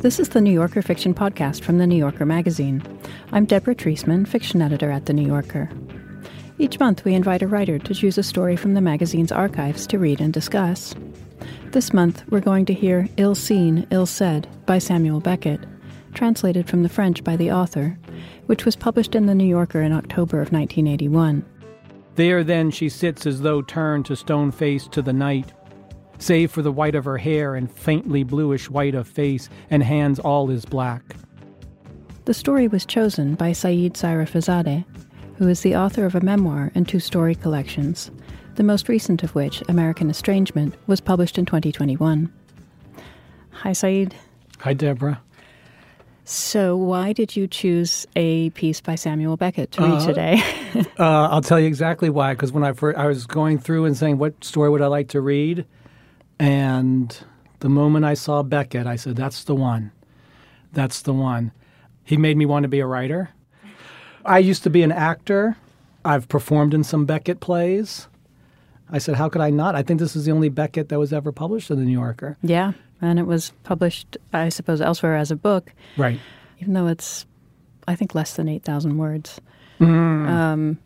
This is the New Yorker Fiction Podcast from the New Yorker magazine. I'm Deborah Treisman, fiction editor at the New Yorker. Each month, we invite a writer to choose a story from the magazine's archives to read and discuss. This month, we're going to hear Ill Seen, Ill Said by Samuel Beckett, translated from the French by the author, which was published in the New Yorker in October of 1981. There then she sits as though turned to stone face to the night, save for the white of her hair and faintly bluish white of face, and hands all is black. The story was chosen by Said Sayrafiezadeh, who is the author of a memoir and two story collections, the most recent of which, American Estrangement, was published in 2021. Hi, Said. Hi, Deborah. So, why did you choose a piece by Samuel Beckett to read uh, today? uh, I'll tell you exactly why. Because when I first, I was going through and saying, "What story would I like to read?" And the moment I saw Beckett, I said, "That's the one. That's the one." He made me want to be a writer. I used to be an actor. I've performed in some Beckett plays. I said, how could I not? I think this is the only Beckett that was ever published in the New Yorker. Yeah, and it was published, I suppose, elsewhere as a book. Right. Even though it's, I think, less than 8,000 words. Mm. Um,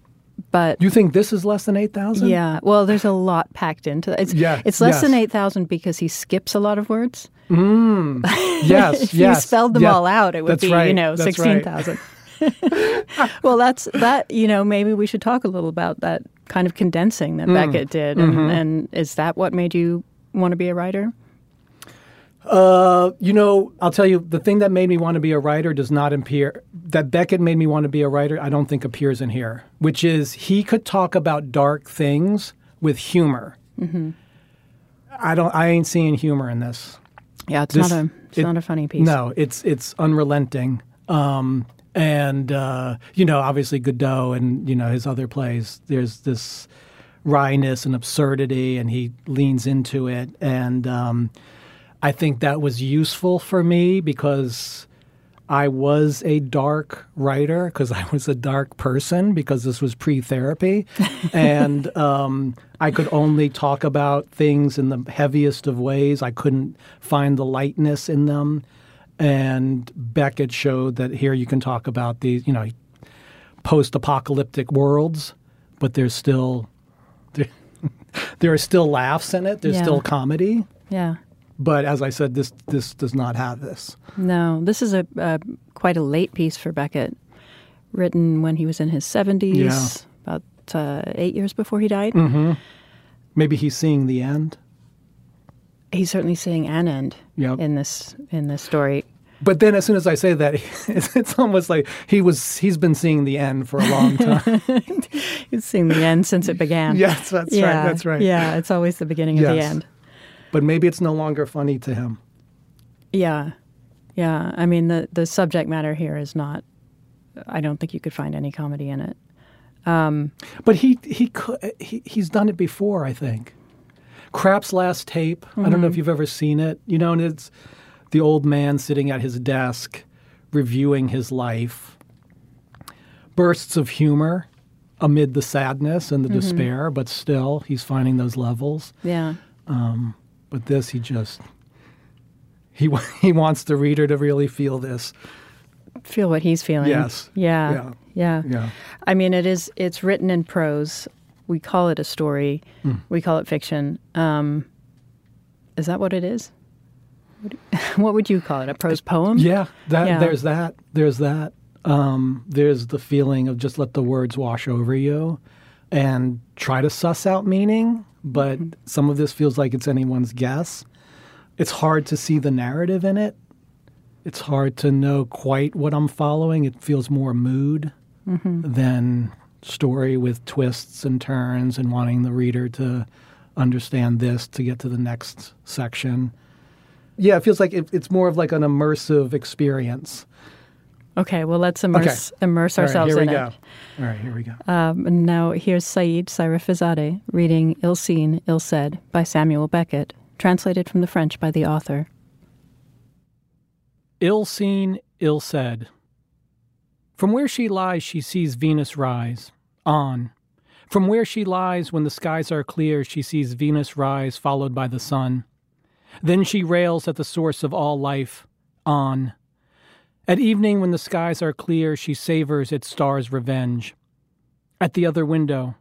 but you think this is less than 8,000? Yeah. Well, there's a lot packed into it. It's, yeah, it's less yes. than 8,000 because he skips a lot of words. Mm. Yes, if yes. you spelled them yeah. all out, it would That's be, right. you know, 16,000. Right. well, that's that. You know, maybe we should talk a little about that kind of condensing that mm. Beckett did, mm-hmm. and, is that what made you want to be a writer? Uh, you know, I'll tell you the thing that made me want to be a writer does not appear. That Beckett made me want to be a writer, I don't think appears in here. Which is he could talk about dark things with humor. Mm-hmm. I don't. I ain't seeing humor in this. Yeah, it's this, not a. It's it, not a funny piece. No, it's it's unrelenting. Um, and uh, you know, obviously Godot and you know his other plays. There's this wryness and absurdity, and he leans into it. And um, I think that was useful for me because I was a dark writer because I was a dark person because this was pre-therapy, and um, I could only talk about things in the heaviest of ways. I couldn't find the lightness in them and Beckett showed that here you can talk about these, you know, post-apocalyptic worlds, but there's still there, there are still laughs in it. There's yeah. still comedy. Yeah. But as I said, this this does not have this. No, this is a uh, quite a late piece for Beckett, written when he was in his seventies, yeah. about uh, eight years before he died. Mm-hmm. Maybe he's seeing the end. He's certainly seeing an end yep. in this in this story. But then, as soon as I say that, it's, it's, almost like he was he's been seeing the end for a long time. he's seen the end since it began. yes, that's yeah, right. That's right. Yeah, it's always the beginning yes. of the end. But maybe it's no longer funny to him. Yeah, yeah. I mean, the the subject matter here is not. I don't think you could find any comedy in it. Um, but he he could he, he's done it before. I think. Krapp's last tape. Mm-hmm. I don't know if you've ever seen it. You know, and it's the old man sitting at his desk reviewing his life. Bursts of humor amid the sadness and the mm-hmm. despair, but still he's finding those levels. Yeah. Um, but this, he just he he wants the reader to really feel this. Feel what he's feeling. Yes. Yeah. Yeah. Yeah. yeah. I mean, it is. It's written in prose we call it a story. Mm. We call it fiction. Um, is that what it is? What would you call it? A prose poem? Yeah, that, yeah. there's that. There's that. Um, there's the feeling of just let the words wash over you and try to suss out meaning, but mm-hmm. some of this feels like it's anyone's guess. It's hard to see the narrative in it. It's hard to know quite what I'm following. It feels more mood mm-hmm. than story with twists and turns and wanting the reader to understand this to get to the next section. Yeah, it feels like it, it's more of like an immersive experience. Okay, well, let's immerse okay. immerse ourselves All right, in here we it. Go. All right, here we go. Um, and now here's Said Sayrafiezadeh reading Ill Seen, Ill Said by Samuel Beckett, translated from the French by the author. Ill seen, ill said. From where she lies, she sees Venus rise. On. From where she lies, when the skies are clear, she sees Venus rise, followed by the sun. Then she rails at the source of all life. On. At evening, when the skies are clear, she savors its star's revenge. At the other window,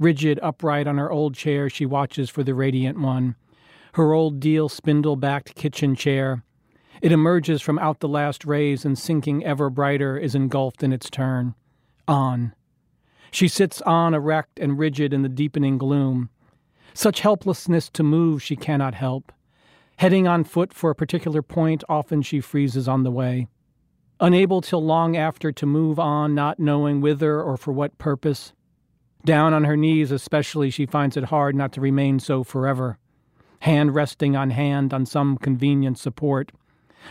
rigid upright on her old chair, she watches for the radiant one. Her old deal spindle backed kitchen chair. It emerges from out the last rays and sinking ever brighter is engulfed in its turn. On. She sits on erect and rigid in the deepening gloom. Such helplessness to move she cannot help. Heading on foot for a particular point, often she freezes on the way unable till long after to move on, not knowing whither or for what purpose. Down on her knees, especially, she finds it hard not to remain so forever, hand resting on hand on some convenient support,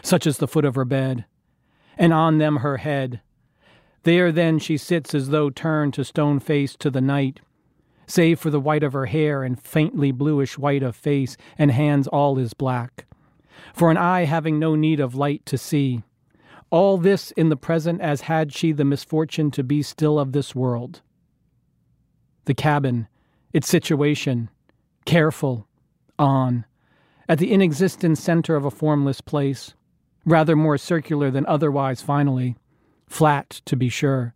such as the foot of her bed, and on them her head. There then she sits as though turned to stone face to the night, save for the white of her hair and faintly bluish white of face, and hands all is black. For an eye having no need of light to see, all this in the present as had she the misfortune to be still of this world. The cabin, its situation, careful, on, at the inexistent center of a formless place, rather more circular than otherwise finally, flat to be sure.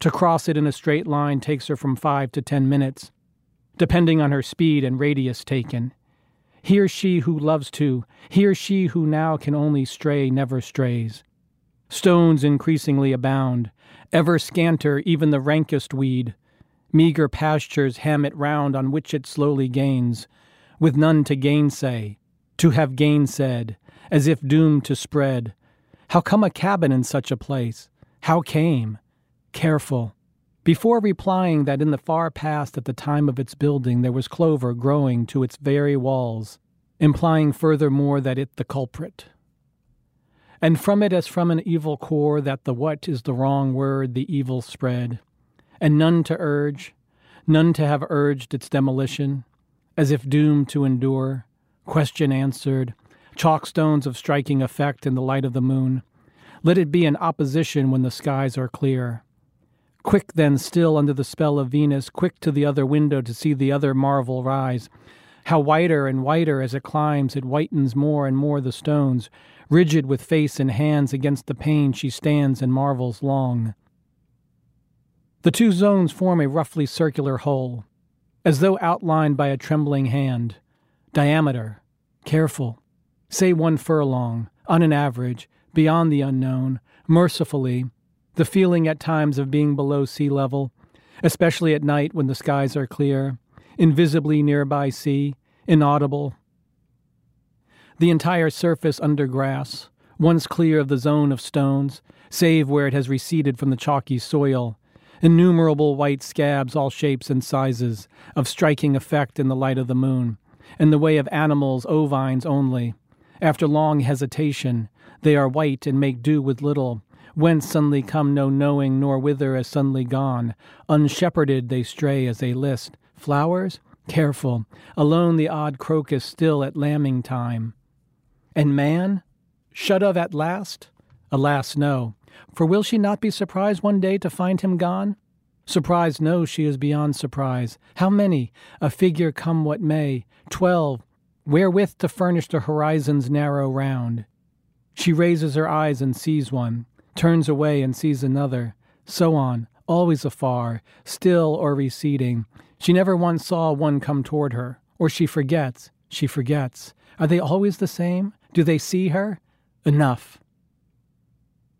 To cross it in a straight line takes her from five to ten minutes, depending on her speed and radius taken. Here she who loves to, here she who now can only stray never strays. Stones increasingly abound, ever scanter even the rankest weed. Meager pastures hem it round on which it slowly gains, with none to gainsay, to have gainsaid, as if doomed to spread. How come a cabin in such a place? How came? Careful. Before replying that in the far past at the time of its building there was clover growing to its very walls, implying furthermore that it the culprit and from it as from an evil core that the what is the wrong word the evil spread, and none to urge, none to have urged its demolition, as if doomed to endure, question answered, chalk stones of striking effect in the light of the moon. Let it be in opposition when the skies are clear. Quick then, still under the spell of Venus, quick to the other window to see the other marvel rise. How whiter and whiter as it climbs, it whitens more and more the stones, Rigid with face and hands against the pane, she stands and marvels long. The two zones form a roughly circular whole, as though outlined by a trembling hand. Diameter, careful, say one furlong, on an average, beyond the unknown, mercifully, the feeling at times of being below sea level, especially at night when the skies are clear, invisibly nearby sea, inaudible, the entire surface under grass, once clear of the zone of stones, save where it has receded from the chalky soil. Innumerable white scabs, all shapes and sizes, of striking effect in the light of the moon, in the way of animals ovines only. After long hesitation, they are white and make do with little, whence suddenly come no knowing, nor whither as suddenly gone. Unshepherded they stray as they list. Flowers? Careful. Alone the odd crocus still at lambing time. And man, shut of at last? Alas, no. For will she not be surprised one day to find him gone? Surprised, no, she is beyond surprise. How many? A figure come what may. Twelve. Wherewith to furnish the horizon's narrow round. She raises her eyes and sees one, turns away and sees another, so on, always afar, still or receding. She never once saw one come toward her, or she forgets, she forgets. Are they always the same? Do they see her? Enough.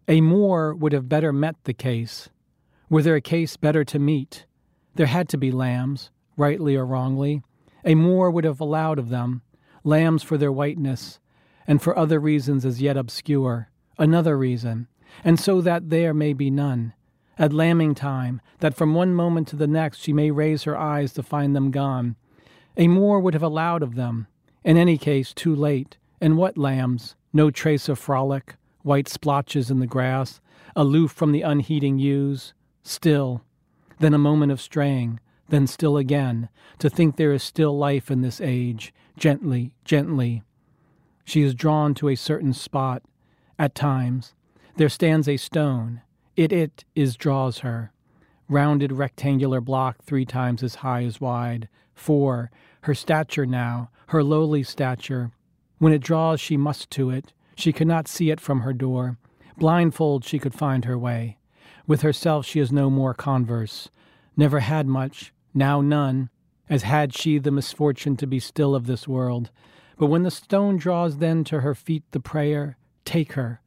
A Moor would have better met the case. Were there a case better to meet? There had to be lambs, rightly or wrongly. A Moor would have allowed of them, lambs for their whiteness, and for other reasons as yet obscure, another reason, and so that there may be none. At lambing time, that from one moment to the next she may raise her eyes to find them gone. A Moor would have allowed of them, in any case too late, and what lambs? No trace of frolic, white splotches in the grass, aloof from the unheeding ewes. Still, then a moment of straying, then still again, to think there is still life in this age, gently, gently. She is drawn to a certain spot. At times, there stands a stone. It, it is draws her. Rounded rectangular block three times as high as wide. Four, her stature now, her lowly stature, when it draws, she must to it. She cannot see it from her door. Blindfold she could find her way. With herself she has no more converse. Never had much, now none, as had she the misfortune to be still of this world. But when the stone draws then to her feet the prayer, take her,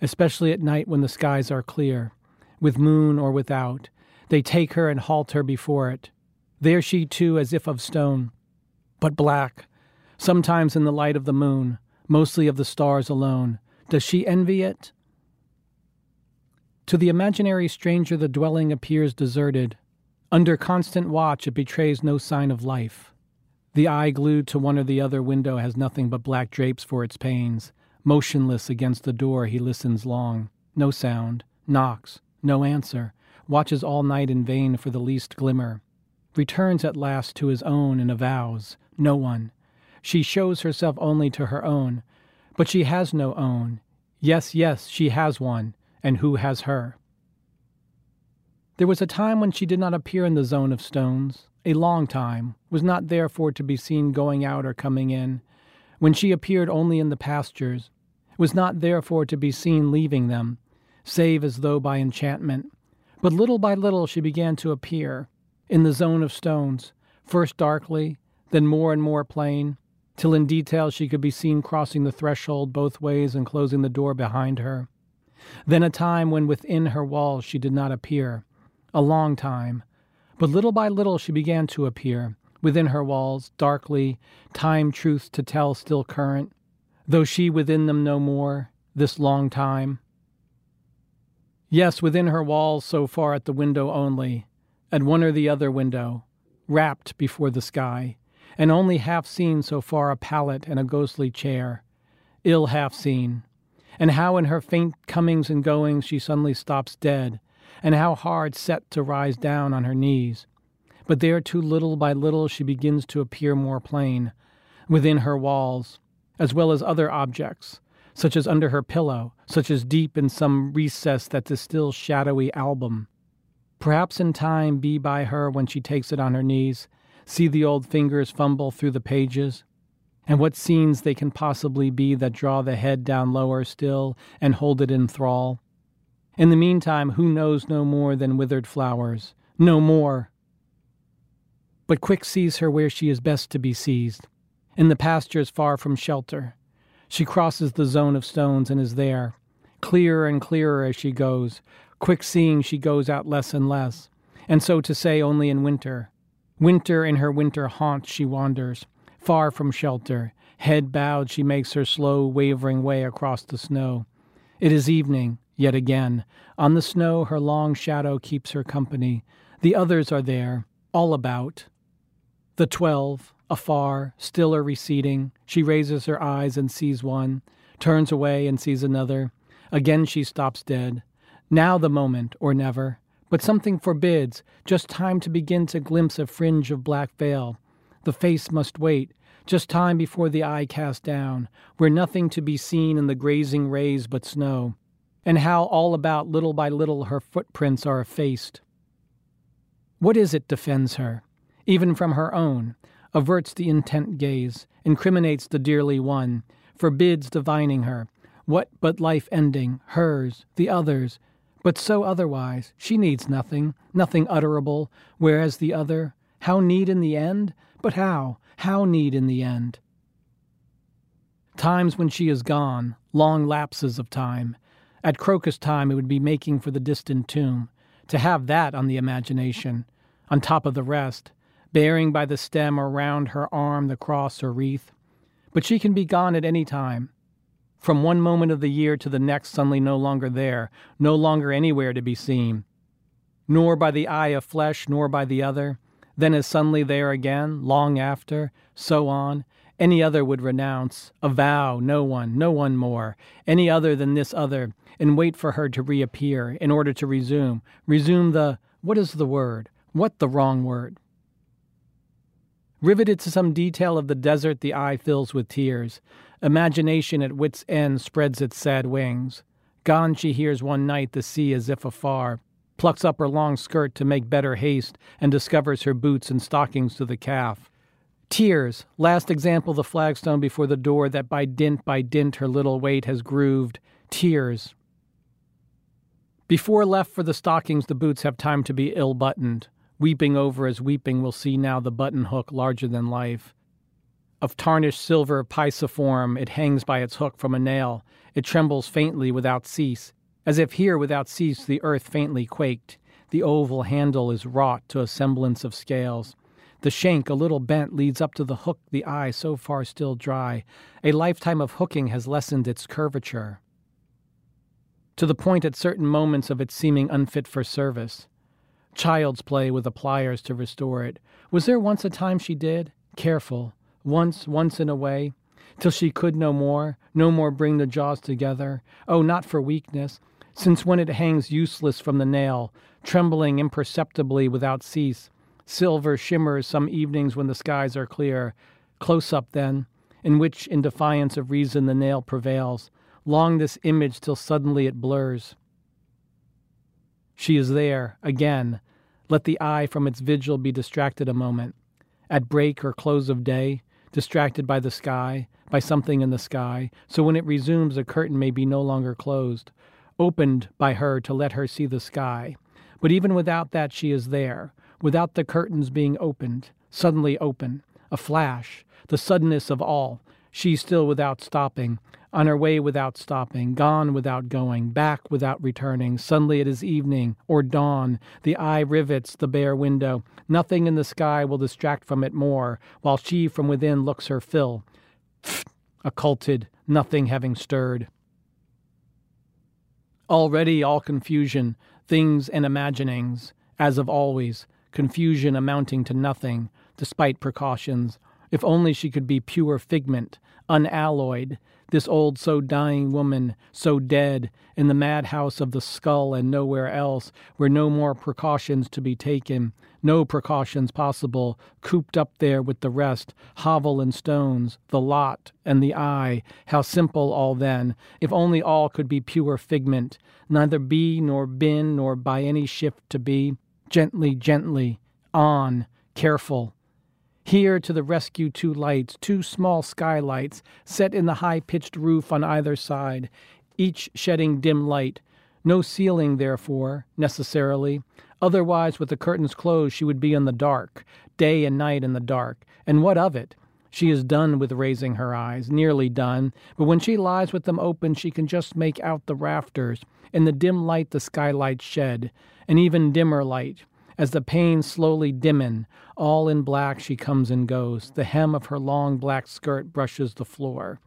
especially at night when the skies are clear, with moon or without. They take her and halt her before it. There she too, as if of stone, but black, sometimes in the light of the moon, mostly of the stars alone. Does she envy it? To the imaginary stranger, the dwelling appears deserted. Under constant watch, it betrays no sign of life. The eye glued to one or the other window has nothing but black drapes for its panes. Motionless against the door, he listens long. No sound. Knocks. No answer. Watches all night in vain for the least glimmer. Returns at last to his own and avows no one. She shows herself only to her own. But she has no own. Yes, yes, she has one and who has her. There was a time when she did not appear in the zone of stones, a long time, was not therefore to be seen going out or coming in, when she appeared only in the pastures, was not therefore to be seen leaving them, save as though by enchantment. But little by little she began to appear, in the zone of stones, first darkly, then more and more plain, till in detail she could be seen crossing the threshold both ways and closing the door behind her. Then a time when within her walls she did not appear, a long time. But little by little she began to appear, within her walls, darkly, time truths to tell still current, though she within them no more, this long time. Yes, within her walls, so far at the window only, at one or the other window, wrapped before the sky, and only half seen so far a pallet and a ghostly chair, ill half seen, and how in her faint comings and goings she suddenly stops dead, and how hard set to rise down on her knees. But there too little by little she begins to appear more plain, within her walls, as well as other objects, such as under her pillow, such as deep in some recess that the still shadowy album. Perhaps in time be by her when she takes it on her knees, see the old fingers fumble through the pages, and what scenes they can possibly be that draw the head down lower still and hold it in thrall. In the meantime, who knows no more than withered flowers? No more. But quick sees her where she is best to be seized, in the pastures far from shelter. She crosses the zone of stones and is there. Clearer and clearer as she goes, quick seeing she goes out less and less, and so to say only in winter. Winter in her winter haunt she wanders, Far from shelter, head bowed, she makes her slow, wavering way across the snow. It is evening, yet again. On the snow, her long shadow keeps her company. The others are there, all about. The twelve, afar, still or receding. She raises her eyes and sees one, turns away and sees another. Again she stops dead. Now the moment, or never. But something forbids, just time to begin to glimpse a fringe of black veil. The face must wait, just time before the eye cast down, where nothing to be seen in the grazing rays but snow, and how all about little by little her footprints are effaced. What is it defends her, even from her own, averts the intent gaze, incriminates the dearly one, forbids divining her, what but life ending, hers, the other's, but so otherwise, she needs nothing, nothing utterable, whereas the other, how need in the end? But how? How need in the end? Times when she is gone, long lapses of time. At crocus time, it would be making for the distant tomb. To have that on the imagination, on top of the rest, bearing by the stem or round her arm the cross or wreath. But she can be gone at any time. From one moment of the year to the next, suddenly no longer there, no longer anywhere to be seen. Nor by the eye of flesh, nor by the other then is suddenly there again, long after, so on. Any other would renounce, avow no one, no one more, any other than this other, and wait for her to reappear in order to resume. Resume the, what is the word? What the wrong word? Riveted to some detail of the desert, the eye fills with tears. Imagination at wit's end spreads its sad wings. Gone she hears one night the sea as if afar, plucks up her long skirt to make better haste, and discovers her boots and stockings to the calf. Tears, last example the flagstone before the door that by dint by dint her little weight has grooved. Tears. Before left for the stockings, the boots have time to be ill buttoned. Weeping over as weeping we'll see now the button hook larger than life. Of tarnished silver pisiform, it hangs by its hook from a nail. It trembles faintly without cease, as if here without cease the earth faintly quaked. The oval handle is wrought to a semblance of scales. The shank, a little bent, leads up to the hook, the eye so far still dry. A lifetime of hooking has lessened its curvature. To the point at certain moments of its seeming unfit for service. Child's play with the pliers to restore it. Was there once a time she did? Careful. Once, once in a way. Till she could no more, no more bring the jaws together. Oh, not for weakness, since when it hangs useless from the nail, trembling imperceptibly without cease. Silver shimmers some evenings when the skies are clear. Close up, then, in which, in defiance of reason, the nail prevails. Long this image till suddenly it blurs. She is there, again. Let the eye from its vigil be distracted a moment. At break or close of day, distracted by the sky, by something in the sky, so when it resumes, the curtain may be no longer closed, opened by her to let her see the sky. But even without that, she is there, without the curtains being opened, suddenly open, a flash, the suddenness of all, she still without stopping, on her way without stopping, gone without going, back without returning. Suddenly it is evening or dawn. The eye rivets the bare window. Nothing in the sky will distract from it more, while she from within looks her fill. Occulted, nothing having stirred. Already all confusion, things and imaginings, as of always, confusion amounting to nothing, despite precautions. If only she could be pure figment, unalloyed, this old so dying woman, so dead, in the madhouse of the skull and nowhere else, where no more precautions to be taken, no precautions possible, cooped up there with the rest, hovel and stones, the lot and the eye, how simple all then, if only all could be pure figment, neither be nor been nor by any shift to be, gently, gently, on, careful, here to the rescue two lights, two small skylights, set in the high pitched roof on either side, each shedding dim light. No ceiling, therefore, necessarily. Otherwise, with the curtains closed, she would be in the dark, day and night in the dark. And what of it? She is done with raising her eyes, nearly done, but when she lies with them open, she can just make out the rafters, in the dim light the skylights shed, an even dimmer light, as the panes slowly dimmen, all in black she comes and goes. The hem of her long black skirt brushes the floor.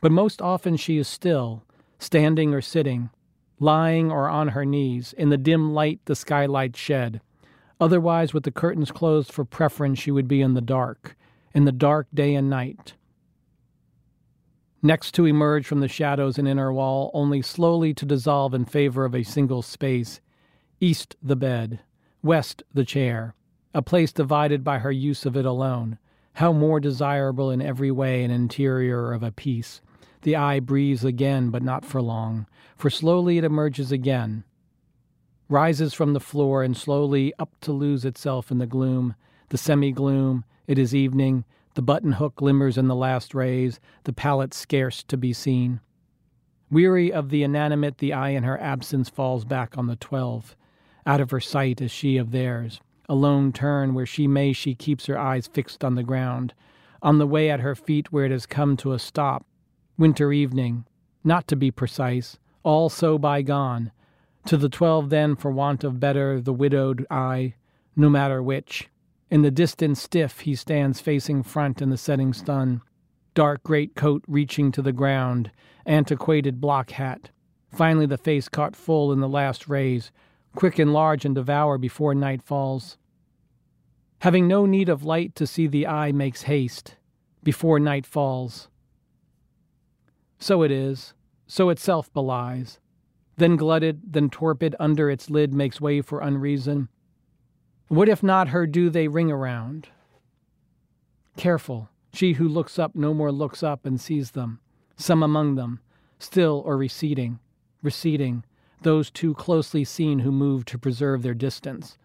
But most often she is still, standing or sitting, lying or on her knees, in the dim light the skylight shed. Otherwise, with the curtains closed for preference, she would be in the dark, in the dark day and night. Next to emerge from the shadows and inner wall, only slowly to dissolve in favor of a single space, east the bed, west the chair, a place divided by her use of it alone. How more desirable in every way an interior of a piece. The eye breathes again, but not for long, for slowly it emerges again, rises from the floor and slowly up to lose itself in the gloom, the semi gloom. It is evening. The button hook glimmers in the last rays, the pallet scarce to be seen. Weary of the inanimate, the eye in her absence falls back on the twelve. Out of her sight is she of theirs. A lone turn where she may, she keeps her eyes fixed on the ground. On the way at her feet where it has come to a stop. Winter evening. Not to be precise. All so bygone. To the twelve, then, for want of better, the widowed eye, no matter which. In the distance stiff, he stands facing front in the setting sun. Dark great coat reaching to the ground, antiquated block hat. Finally, the face caught full in the last rays, quick and large and devour before night falls. Having no need of light to see the eye makes haste before night falls. So it is, so itself belies. Then glutted, then torpid under its lid makes way for unreason. What if not her do they ring around? Careful, she who looks up no more looks up and sees them, some among them, still or receding, receding, those too closely seen who move to preserve their distance,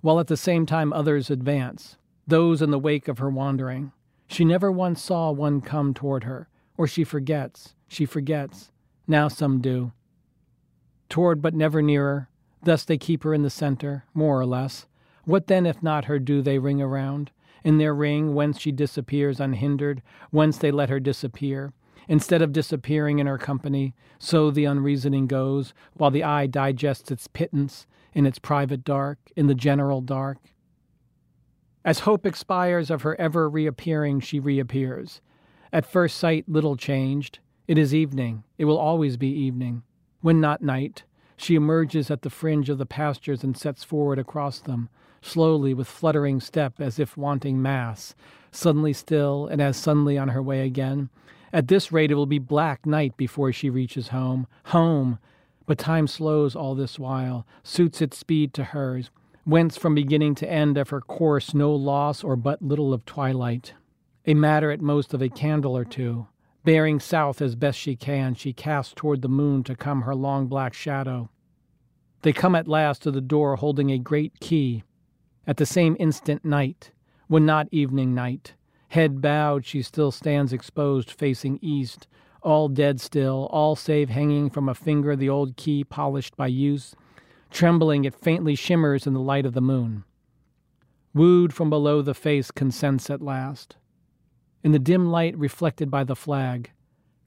while at the same time others advance. those in the wake of her wandering. She never once saw one come toward her, or she forgets, she forgets. Now some do. Toward but never nearer, thus they keep her in the center, more or less. What then if not her do they ring around? In their ring, whence she disappears unhindered, whence they let her disappear. Instead of disappearing in her company, so the unreasoning goes, while the eye digests its pittance in its private dark, in the general dark. As hope expires of her ever reappearing, she reappears. At first sight, little changed. It is evening. It will always be evening. When not night, she emerges at the fringe of the pastures and sets forward across them, slowly with fluttering step as if wanting mass, suddenly still and as suddenly on her way again. At this rate, it will be black night before she reaches home. Home! But time slows all this while, suits its speed to hers whence from beginning to end of her course no loss or but little of twilight, a matter at most of a candle or two. Bearing south as best she can, she casts toward the moon to come her long black shadow. They come at last to the door holding a great key. At the same instant, night, when not evening night. Head bowed, she still stands exposed, facing east, all dead still, all save hanging from a finger the old key polished by use Trembling, it faintly shimmers in the light of the moon. Wooed from below the face consents at last. In the dim light reflected by the flag,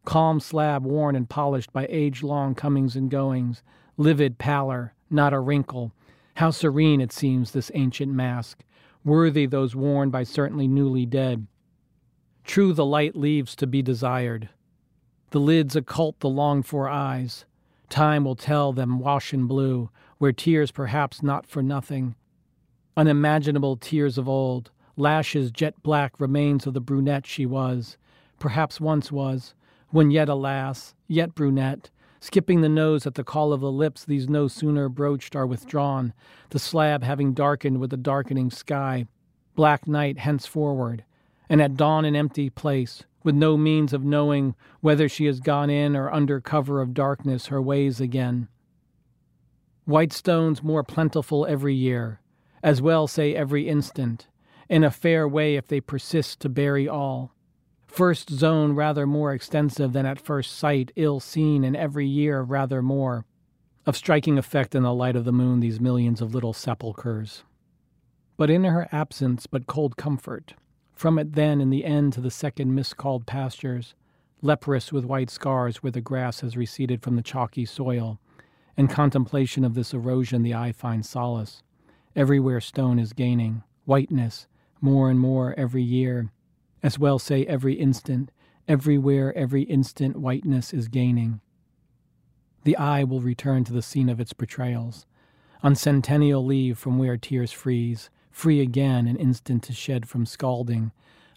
calm slab worn and polished by age long comings and goings, livid pallor, not a wrinkle. How serene it seems, this ancient mask, worthy those worn by certainly newly dead. True, the light leaves to be desired. The lids occult the longed for eyes. Time will tell them wash in blue, where tears perhaps not for nothing, unimaginable tears of old, lashes jet black remains of the brunette she was, perhaps once was, when yet alas, yet brunette, skipping the nose at the call of the lips these no sooner broached are withdrawn, the slab having darkened with the darkening sky, black night henceforward, and at dawn an empty place, with no means of knowing whether she has gone in or under cover of darkness her ways again. White stones more plentiful every year, as well say every instant, in a fair way if they persist to bury all. First zone rather more extensive than at first sight, ill seen, and every year rather more. Of striking effect in the light of the moon, these millions of little sepulchres. But in her absence, but cold comfort. From it then, in the end, to the second miscalled pastures, leprous with white scars where the grass has receded from the chalky soil in contemplation of this erosion, the eye finds solace. Everywhere stone is gaining whiteness, more and more every year. As well say every instant, everywhere, every instant, whiteness is gaining. The eye will return to the scene of its betrayals. On centennial leave from where tears freeze, free again an instant to shed from scalding,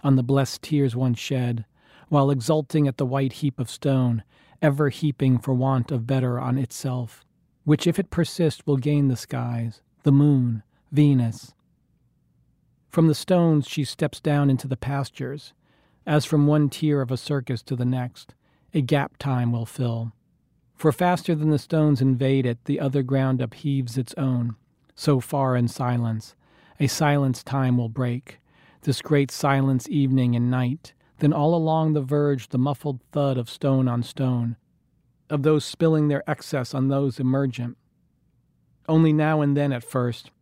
on the blessed tears once shed, while exulting at the white heap of stone, ever heaping for want of better on itself which, if it persist, will gain the skies, the moon, Venus. From the stones she steps down into the pastures, as from one tier of a circus to the next, a gap time will fill. For faster than the stones invade it, the other ground upheaves its own. So far in silence, a silence time will break, this great silence evening and night. Then all along the verge the muffled thud of stone on stone, of those spilling their excess on those emergent. Only now and then at first,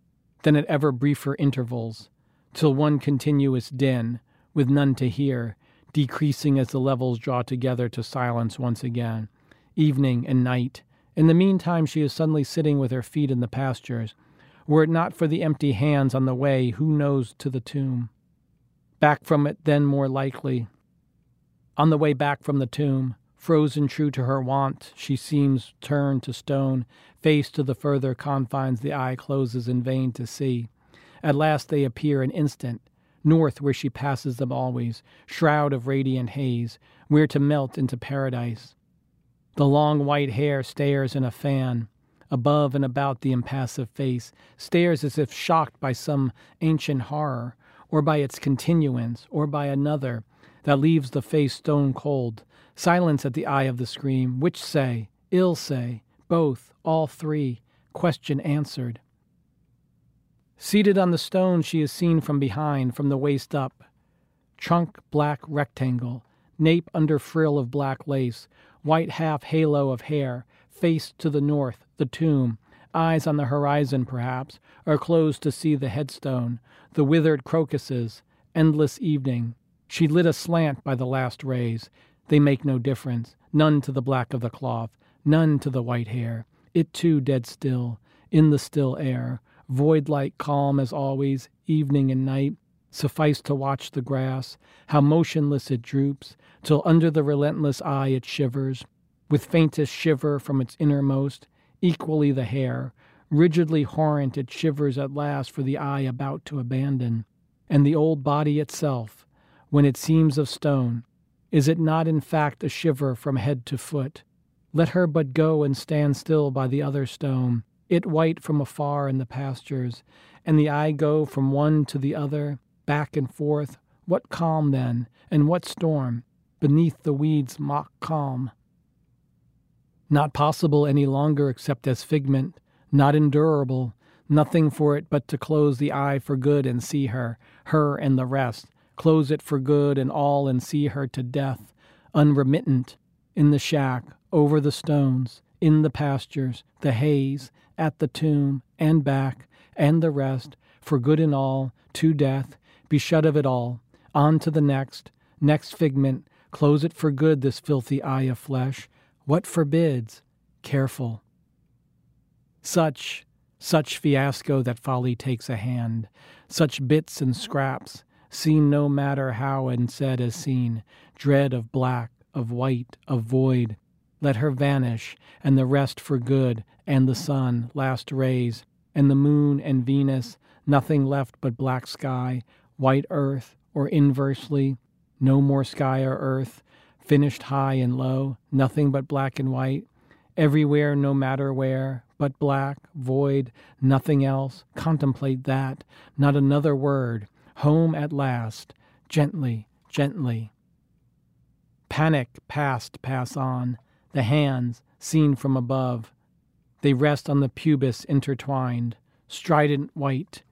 then at ever briefer intervals, till one continuous din, with none to hear, decreasing as the levels draw together to silence once again, evening and night. In the meantime, she is suddenly sitting with her feet in the pastures. Were it not for the empty hands on the way, who knows to the tomb? Back from it, then more likely. On the way back from the tomb, Frozen true to her wont, she seems turned to stone, face to the further confines the eye closes in vain to see. At last they appear an instant, north where she passes them always, shroud of radiant haze, where to melt into paradise. The long white hair stares in a fan, above and about the impassive face, stares as if shocked by some ancient horror, or by its continuance, or by another, that leaves the face stone cold, Silence at the eye of the scream. Which say? Ill say? Both? All three? Question answered. Seated on the stone, she is seen from behind, from the waist up. Trunk black rectangle, nape under frill of black lace, white half halo of hair, face to the north, the tomb, eyes on the horizon perhaps, or closed to see the headstone, the withered crocuses, endless evening. She lit aslant by the last rays. They make no difference, none to the black of the cloth, none to the white hair. It too dead still, in the still air, void like calm as always, evening and night, suffice to watch the grass, how motionless it droops, till under the relentless eye it shivers, with faintest shiver from its innermost, equally the hair, rigidly horrent it shivers at last for the eye about to abandon, and the old body itself, when it seems of stone, is it not in fact a shiver from head to foot? Let her but go and stand still by the other stone, it white from afar in the pastures, and the eye go from one to the other, back and forth. What calm then, and what storm, beneath the weeds' mock calm? Not possible any longer except as figment, not endurable, nothing for it but to close the eye for good and see her, her and the rest, close it for good and all and see her to death, unremittent, in the shack, over the stones, in the pastures, the haze, at the tomb, and back, and the rest, for good and all, to death, be shut of it all, on to the next, next figment, close it for good, this filthy eye of flesh. What forbids? Careful. Such, such fiasco that folly takes a hand, such bits and scraps, seen no matter how and said as seen, dread of black, of white, of void, let her vanish, and the rest for good, and the sun, last rays, and the moon and Venus, nothing left but black sky, white earth, or inversely, no more sky or earth, finished high and low, nothing but black and white, everywhere, no matter where, but black, void, nothing else. Contemplate that, not another word. Home at last, gently, gently. Panic past, pass on the hands, seen from above. They rest on the pubis intertwined, strident white,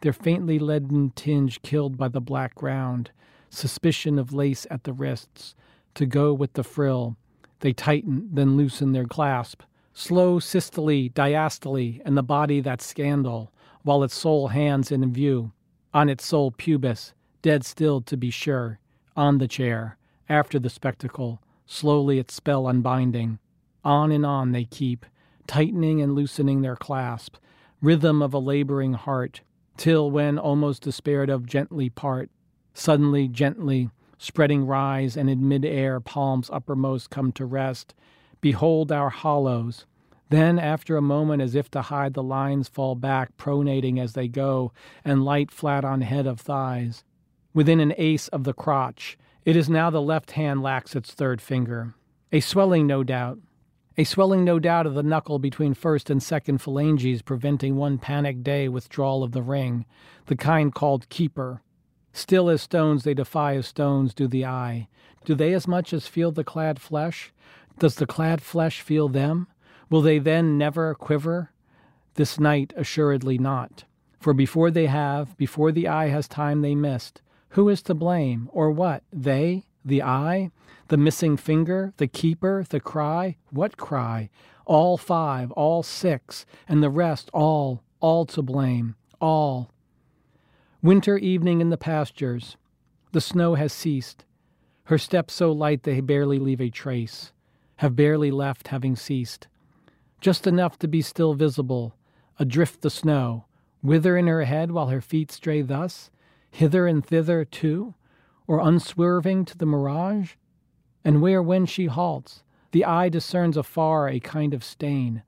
their faintly leaden tinge killed by the black ground, suspicion of lace at the wrists, to go with the frill. They tighten, then loosen their clasp. Slow systole, diastole, and the body that scandal, while its sole hands in view, on its sole pubis, dead still to be sure, on the chair, after the spectacle, slowly its spell unbinding. On and on they keep, tightening and loosening their clasp, rhythm of a laboring heart, till when almost despaired of gently part, suddenly, gently, spreading rise, and in mid-air palms uppermost come to rest. Behold our hollows. Then, after a moment, as if to hide the lines, fall back, pronating as they go, and light flat on head of thighs. Within an ace of the crotch, it is now the left hand lacks its third finger. A swelling, no doubt. A swelling, no doubt, of the knuckle between first and second phalanges, preventing one panic day withdrawal of the ring, the kind called keeper. Still as stones, they defy as stones do the eye. Do they as much as feel the clad flesh? Does the clad flesh feel them? Will they then never quiver? This night, assuredly not. For before they have, before the eye has time they missed, who is to blame, or what? They? The eye? The missing finger? The keeper? The cry? What cry? All five, all six, and the rest all, all to blame. All. Winter evening in the pastures. The snow has ceased. Her steps so light they barely leave a trace, have barely left having ceased. Just enough to be still visible, adrift the snow, whither in her head while her feet stray thus, hither and thither too, or unswerving to the mirage? And where, when she halts, the eye discerns afar a kind of stain.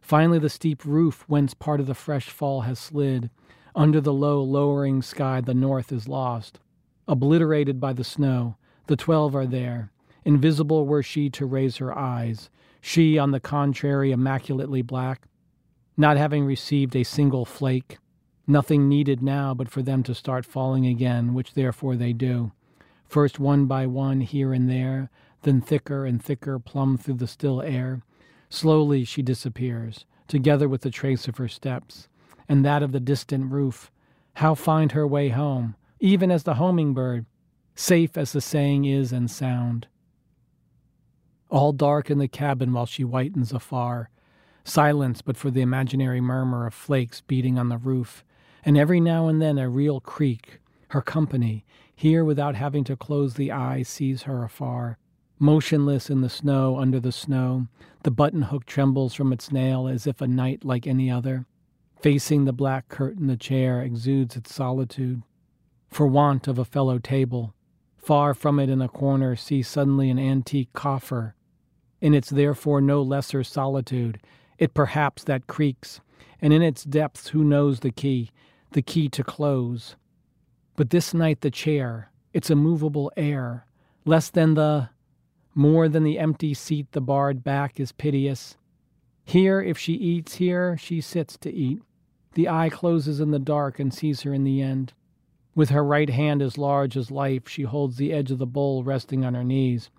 Finally, the steep roof whence part of the fresh fall has slid. Under the low, lowering sky, the north is lost. Obliterated by the snow, the twelve are there. Invisible were she to raise her eyes. She, on the contrary, immaculately black, not having received a single flake, Nothing needed now but for them to start falling again, which therefore they do. First one by one here and there, then thicker and thicker plumb through the still air. Slowly she disappears, together with the trace of her steps. And that of the distant roof. How find her way home, even as the homing bird, safe as the saying is and sound. All dark in the cabin while she whitens afar, silence but for the imaginary murmur of flakes beating on the roof, and every now and then a real creak, her company, here without having to close the eye, sees her afar. Motionless in the snow under the snow, the button hook trembles from its nail as if a night like any other. Facing the black curtain, the chair exudes its solitude. For want of a fellow table, far from it in a corner, see suddenly an antique coffer. In its therefore no lesser solitude, it perhaps that creaks, and in its depths who knows the key, the key to close. But this night the chair, its immovable air, less than the, more than the empty seat the barred back is piteous. Here, if she eats, here she sits to eat. The eye closes in the dark and sees her in the end. With her right hand as large as life, she holds the edge of the bowl resting on her knees.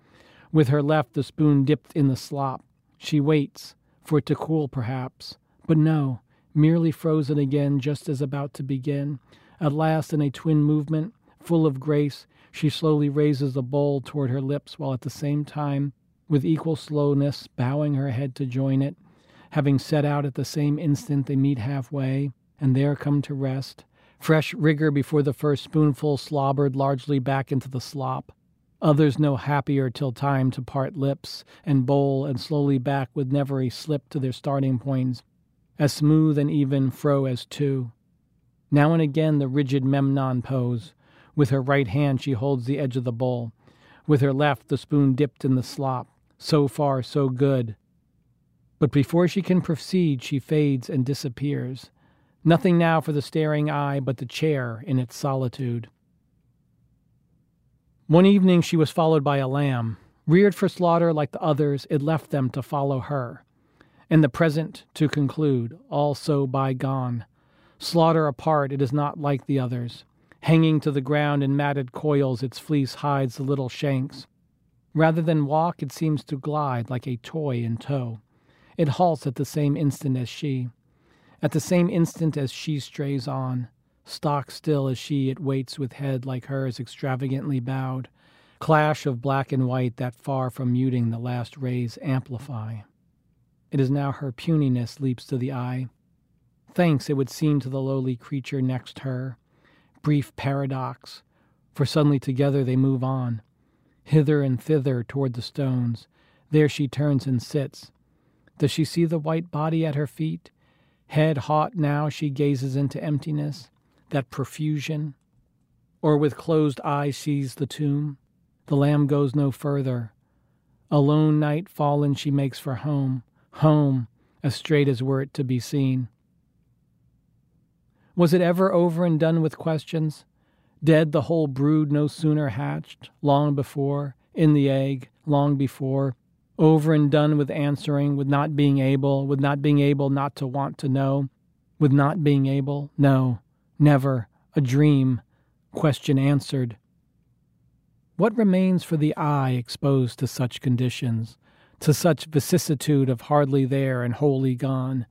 With her left, the spoon dipped in the slop. She waits, for it to cool perhaps. But no, merely frozen again, just as about to begin. At last, in a twin movement, full of grace, she slowly raises the bowl toward her lips while at the same time, with equal slowness, bowing her head to join it, having set out at the same instant they meet halfway, and there come to rest, fresh rigor before the first spoonful slobbered largely back into the slop. Others no happier till time to part lips and bowl and slowly back with never a slip to their starting points, as smooth and even fro as two. Now and again the rigid Memnon pose. With her right hand she holds the edge of the bowl. With her left the spoon dipped in the slop. So far, so good. But before she can proceed, she fades and disappears. Nothing now for the staring eye but the chair in its solitude. One evening she was followed by a lamb. Reared for slaughter like the others, it left them to follow her. And the present to conclude, all so bygone. Slaughter apart, it is not like the others. Hanging to the ground in matted coils, its fleece hides the little shanks. Rather than walk, it seems to glide like a toy in tow. It halts at the same instant as she. At the same instant as she strays on. Stock still as she, it waits with head like hers extravagantly bowed. Clash of black and white that far from muting the last rays amplify. It is now her puniness leaps to the eye. Thanks, it would seem to the lowly creature next her. Brief paradox, for suddenly together they move on, hither and thither toward the stones. There she turns and sits, does she see the white body at her feet? Head hot now, she gazes into emptiness, that profusion. Or with closed eyes sees the tomb. The lamb goes no further. Alone night fallen, she makes for home, home, as straight as were it to be seen. Was it ever over and done with questions? Dead the whole brood no sooner hatched, long before, in the egg, long before, over and done with answering, with not being able, with not being able not to want to know, with not being able, no, never, a dream, question answered. What remains for the eye exposed to such conditions, to such vicissitude of hardly there and wholly gone?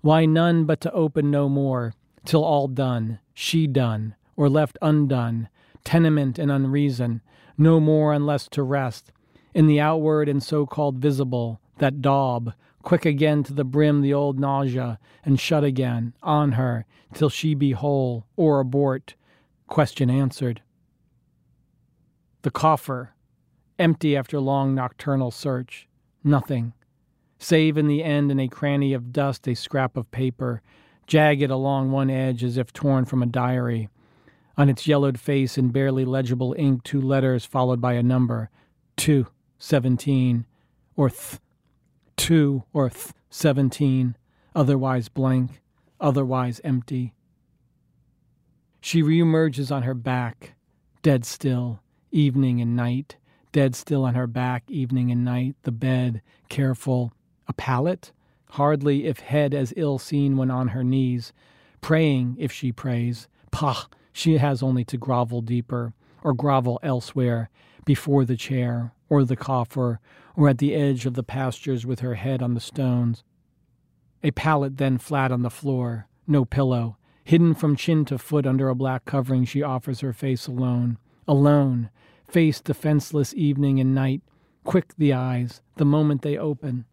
Why none but to open no more, till all done, she done, or left undone, tenement and unreason, no more unless to rest, in the outward and so called visible, that daub, quick again to the brim the old nausea, and shut again, on her, till she be whole, or abort. Question answered. The coffer, empty after long nocturnal search, nothing, save in the end in a cranny of dust a scrap of paper, jagged along one edge as if torn from a diary. On its yellowed face in barely legible ink, two letters followed by a number, two. 17, or th, 2 or th, 17, otherwise blank, otherwise empty. She reemerges on her back, dead still, evening and night, dead still on her back, evening and night, the bed, careful, a pallet, hardly if head as ill seen when on her knees, praying if she prays. Pah, she has only to grovel deeper, or grovel elsewhere, before the chair, or the coffer, or at the edge of the pastures with her head on the stones. A pallet then flat on the floor, no pillow. Hidden from chin to foot under a black covering, she offers her face alone. Alone, face defenseless evening and night, quick the eyes, the moment they open.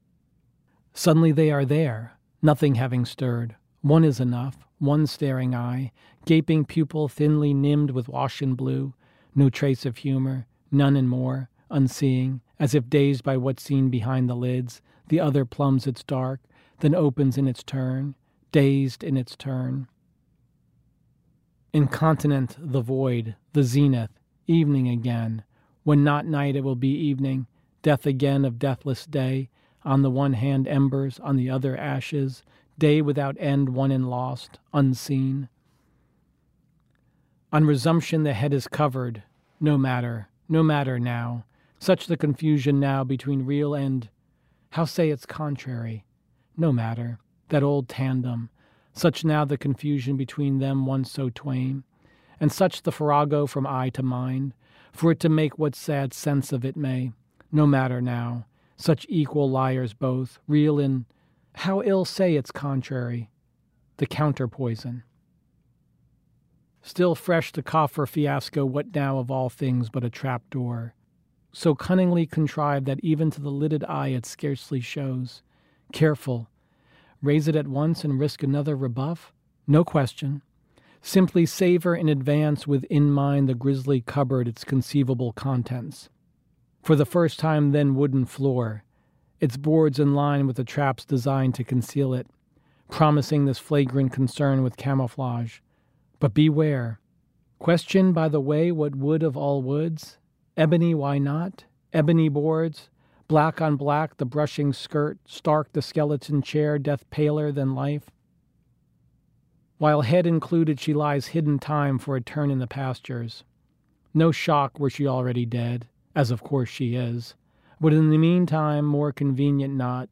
Suddenly they are there, nothing having stirred. One is enough, one staring eye, gaping pupil thinly nimmed with wash washen blue, no trace of humor, none and more, unseeing, as if dazed by what's seen behind the lids, the other plumbs its dark, then opens in its turn, dazed in its turn. Incontinent the void, the zenith, evening again. When not night, it will be evening, death again of deathless day, on the one hand embers, on the other ashes, day without end won and lost, unseen. On resumption, the head is covered. No matter, no matter now. Such the confusion now between real and, how say its contrary? No matter, that old tandem. Such now the confusion between them once so twain. And such the farrago from eye to mind, for it to make what sad sense of it may. No matter now, such equal liars both, real in, how ill say its contrary, the counterpoison. Still fresh the coffer fiasco, what now of all things but a trap door? So cunningly contrived that even to the lidded eye it scarcely shows. Careful. Raise it at once and risk another rebuff? No question. Simply savor in advance with in mind the grisly cupboard its conceivable contents. For the first time, then wooden floor, its boards in line with the traps designed to conceal it, promising this flagrant concern with camouflage. But beware. Question by the way what wood of all woods? Ebony, why not? Ebony boards, black on black, the brushing skirt, stark the skeleton chair, death paler than life. While head included, she lies hidden time for a turn in the pastures. No shock were she already dead, as of course she is, but in the meantime, more convenient not.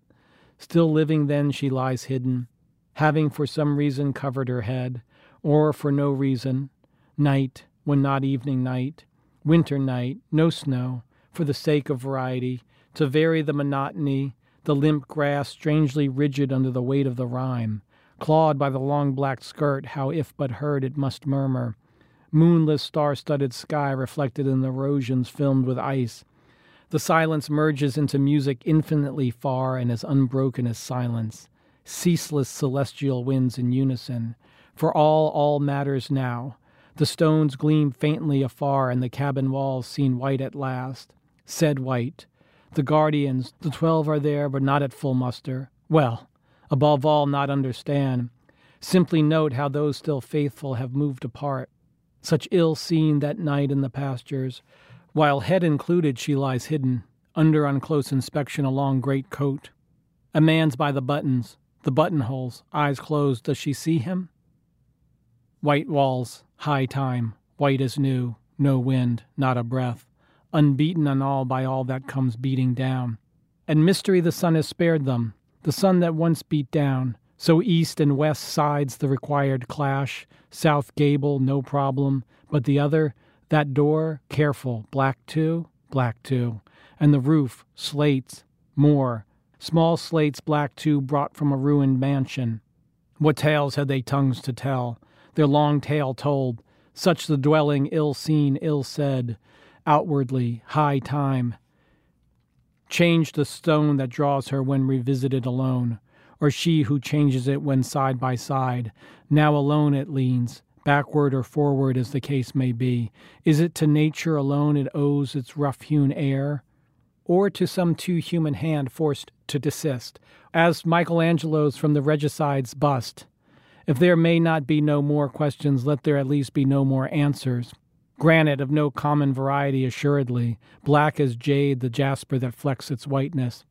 Still living, then she lies hidden, having for some reason covered her head, or for no reason, night, when not evening night, winter night, no snow, for the sake of variety, to vary the monotony, the limp grass strangely rigid under the weight of the rime, clawed by the long black skirt, how if but heard it must murmur. Moonless, star studded sky reflected in the erosions filmed with ice. The silence merges into music infinitely far and as unbroken as silence. Ceaseless celestial winds in unison. For all, all matters now. The stones gleam faintly afar, and the cabin walls seen white at last. Said white. The guardians, the twelve are there, but not at full muster. Well, above all, not understand. Simply note how those still faithful have moved apart. Such ill seen that night in the pastures. While head included, she lies hidden, under on close inspection a long great coat. A man's by the buttons, the buttonholes, eyes closed. Does she see him? White walls, high time, white as new, no wind, not a breath, unbeaten on all by all that comes beating down. And mystery the sun has spared them, the sun that once beat down. So east and west sides the required clash, south gable, no problem, but the other, that door, careful, black too, black too, and the roof, slates, more, small slates black too brought from a ruined mansion. What tales had they tongues to tell? Their long tale told, such the dwelling ill seen, ill said, outwardly, high time. Change the stone that draws her when revisited alone, or she who changes it when side by side. Now alone it leans, backward or forward as the case may be. Is it to nature alone it owes its rough hewn air? Or to some too human hand forced to desist, as Michelangelo's from the regicide's bust? If there may not be no more questions, let there at least be no more answers. Granite of no common variety, assuredly, black as jade, the jasper that flecks its whiteness.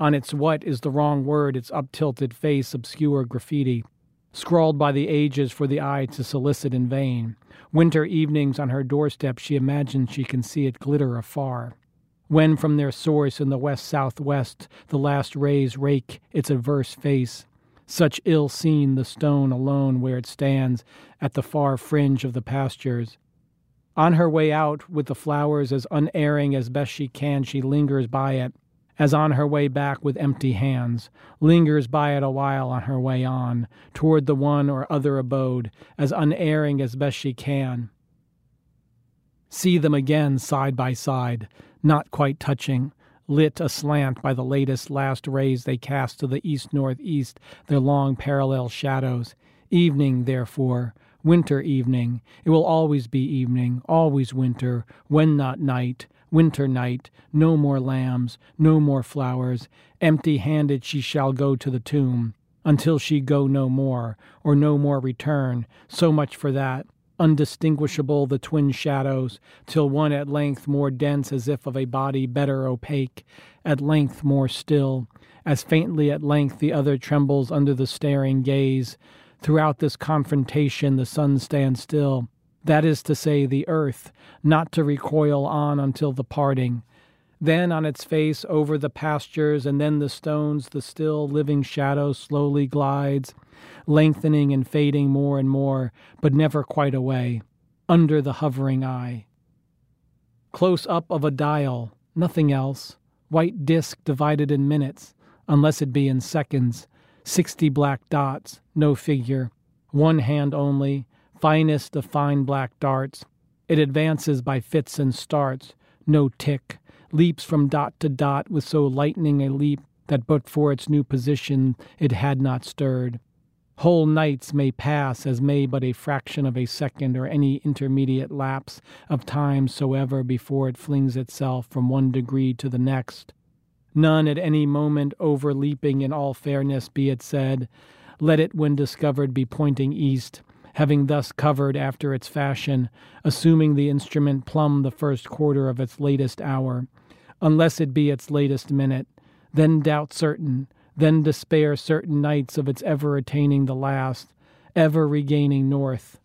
On its what is the wrong word, its uptilted face obscure graffiti, scrawled by the ages for the eye to solicit in vain. Winter evenings on her doorstep, she imagines she can see it glitter afar. When from their source in the west southwest the last rays rake its averse face, such ill seen the stone alone where it stands at the far fringe of the pastures. On her way out with the flowers as unerring as best she can, she lingers by it, as on her way back with empty hands, lingers by it a while on her way on, toward the one or other abode, as unerring as best she can. See them again side by side, not quite touching, lit aslant by the latest last rays they cast to the east northeast, their long parallel shadows. Evening, therefore, winter evening. It will always be evening, always winter, when not night, winter night, no more lambs, no more flowers. Empty handed she shall go to the tomb, until she go no more, or no more return. So much for that undistinguishable the twin shadows, till one at length more dense as if of a body better opaque, at length more still, as faintly at length the other trembles under the staring gaze. Throughout this confrontation the sun stands still, that is to say, the earth, not to recoil on until the parting. Then on its face over the pastures and then the stones, the still living shadow slowly glides lengthening and fading more and more, but never quite away, under the hovering eye. Close up of a dial, nothing else, white disk divided in minutes, unless it be in seconds, sixty black dots, no figure, one hand only, finest of fine black darts. It advances by fits and starts, no tick, leaps from dot to dot with so lightning a leap that but for its new position it had not stirred. Whole nights may pass as may but a fraction of a second or any intermediate lapse of time soever before it flings itself from one degree to the next. None at any moment overleaping in all fairness be it said, let it when discovered be pointing east, having thus covered after its fashion, assuming the instrument plumb the first quarter of its latest hour, unless it be its latest minute, then doubt certain, then despair certain nights of its ever attaining the last, ever regaining north.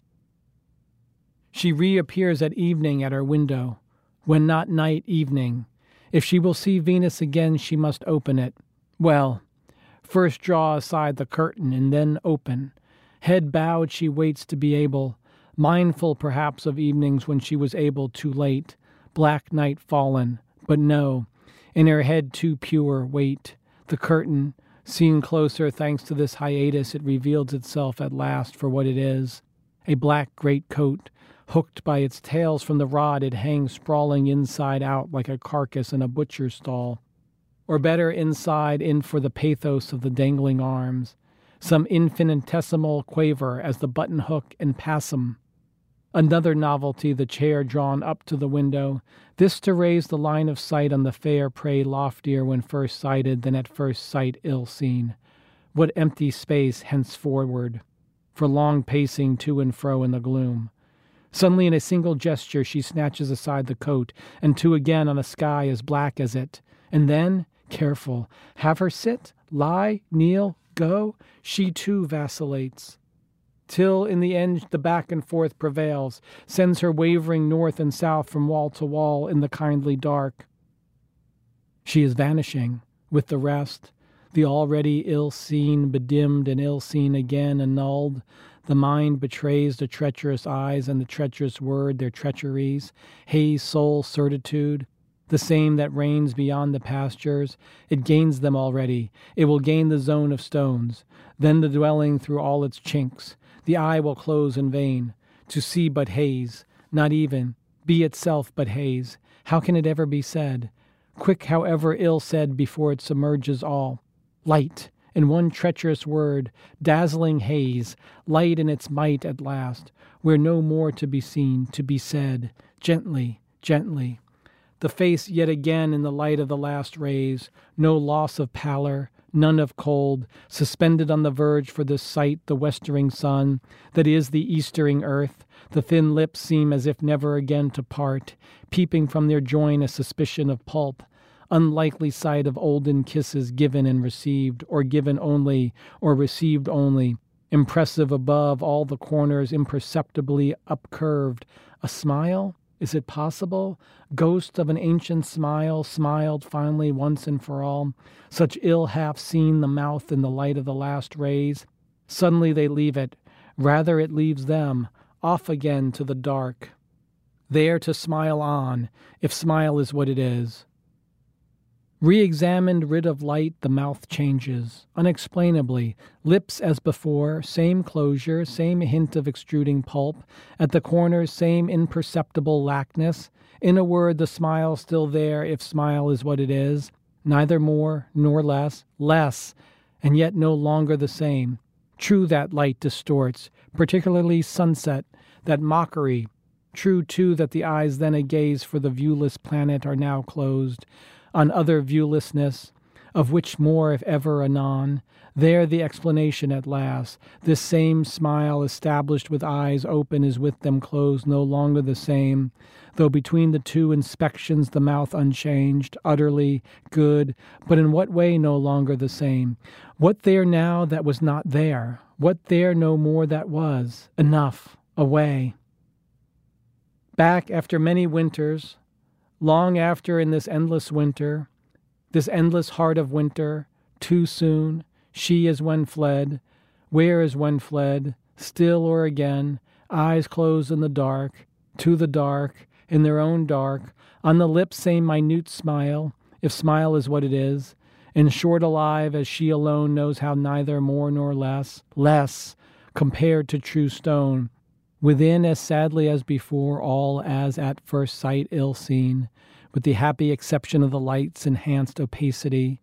She reappears at evening at her window, when not night, evening. If she will see Venus again, she must open it. Well, first draw aside the curtain and then open. Head bowed, she waits to be able, mindful perhaps of evenings when she was able too late, black night fallen, but no, in her head too pure, wait. The curtain, Seen closer, thanks to this hiatus, it reveals itself at last for what it is a black greatcoat. Hooked by its tails from the rod, it hangs sprawling inside out like a carcass in a butcher's stall. Or better, inside in for the pathos of the dangling arms. Some infinitesimal quaver as the button hook and passum Another novelty, the chair drawn up to the window, this to raise the line of sight on the fair prey loftier when first sighted than at first sight ill seen. What empty space henceforward, for long pacing to and fro in the gloom. Suddenly, in a single gesture, she snatches aside the coat, and to again on a sky as black as it. And then, careful, have her sit, lie, kneel, go, she too vacillates till in the end the back and forth prevails, sends her wavering north and south from wall to wall in the kindly dark. She is vanishing with the rest, the already ill seen bedimmed and ill seen again annulled. The mind betrays the treacherous eyes and the treacherous word their treacheries, haze soul certitude, the same that reigns beyond the pastures. It gains them already. It will gain the zone of stones, then the dwelling through all its chinks, the eye will close in vain, to see but haze, not even, be itself but haze. How can it ever be said? Quick, however ill said, before it submerges all. Light, in one treacherous word, dazzling haze, light in its might at last, where no more to be seen, to be said, gently, gently. The face yet again in the light of the last rays, no loss of pallor, none of cold, suspended on the verge for this sight the westering sun, that is the eastering earth, the thin lips seem as if never again to part, peeping from their join a suspicion of pulp, unlikely sight of olden kisses given and received, or given only, or received only, impressive above all the corners imperceptibly upcurved, a smile? Is it possible? Ghost of an ancient smile smiled finally once and for all. Such ill half seen the mouth in the light of the last rays. Suddenly they leave it. Rather it leaves them, off again to the dark. There to smile on, if smile is what it is. Re examined, rid of light, the mouth changes. Unexplainably, lips as before, same closure, same hint of extruding pulp. At the corners, same imperceptible lackness. In a word, the smile still there, if smile is what it is. Neither more nor less, less, and yet no longer the same. True that light distorts, particularly sunset, that mockery. True, too, that the eyes then agaze for the viewless planet are now closed on other viewlessness, of which more if ever anon. There the explanation at last. This same smile established with eyes open is with them closed no longer the same, though between the two inspections the mouth unchanged, utterly good, but in what way no longer the same? What there now that was not there? What there no more that was? Enough, away. Back after many winters, long after in this endless winter, this endless heart of winter, too soon, she is when fled, where is when fled, still or again, eyes closed in the dark, to the dark, in their own dark, on the lips same minute smile, if smile is what it is, in short alive as she alone knows how neither more nor less, less, compared to true stone, Within, as sadly as before, all as at first sight ill seen, with the happy exception of the light's enhanced opacity,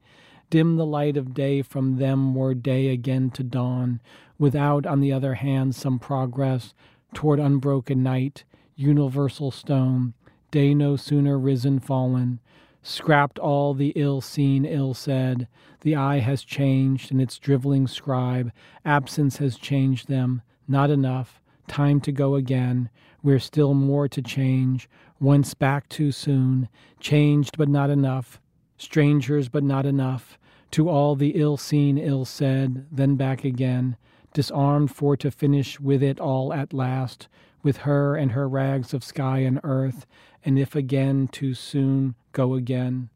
dim the light of day from them were day again to dawn, without, on the other hand, some progress toward unbroken night, universal stone, day no sooner risen fallen, scrapped all the ill seen, ill said, the eye has changed, and its driveling scribe, absence has changed them, not enough, time to go again. We're still more to change. Once back too soon. Changed but not enough. Strangers but not enough. To all the ill seen, ill said, then back again. Disarmed for to finish with it all at last, with her and her rags of sky and earth, and if again too soon, go again.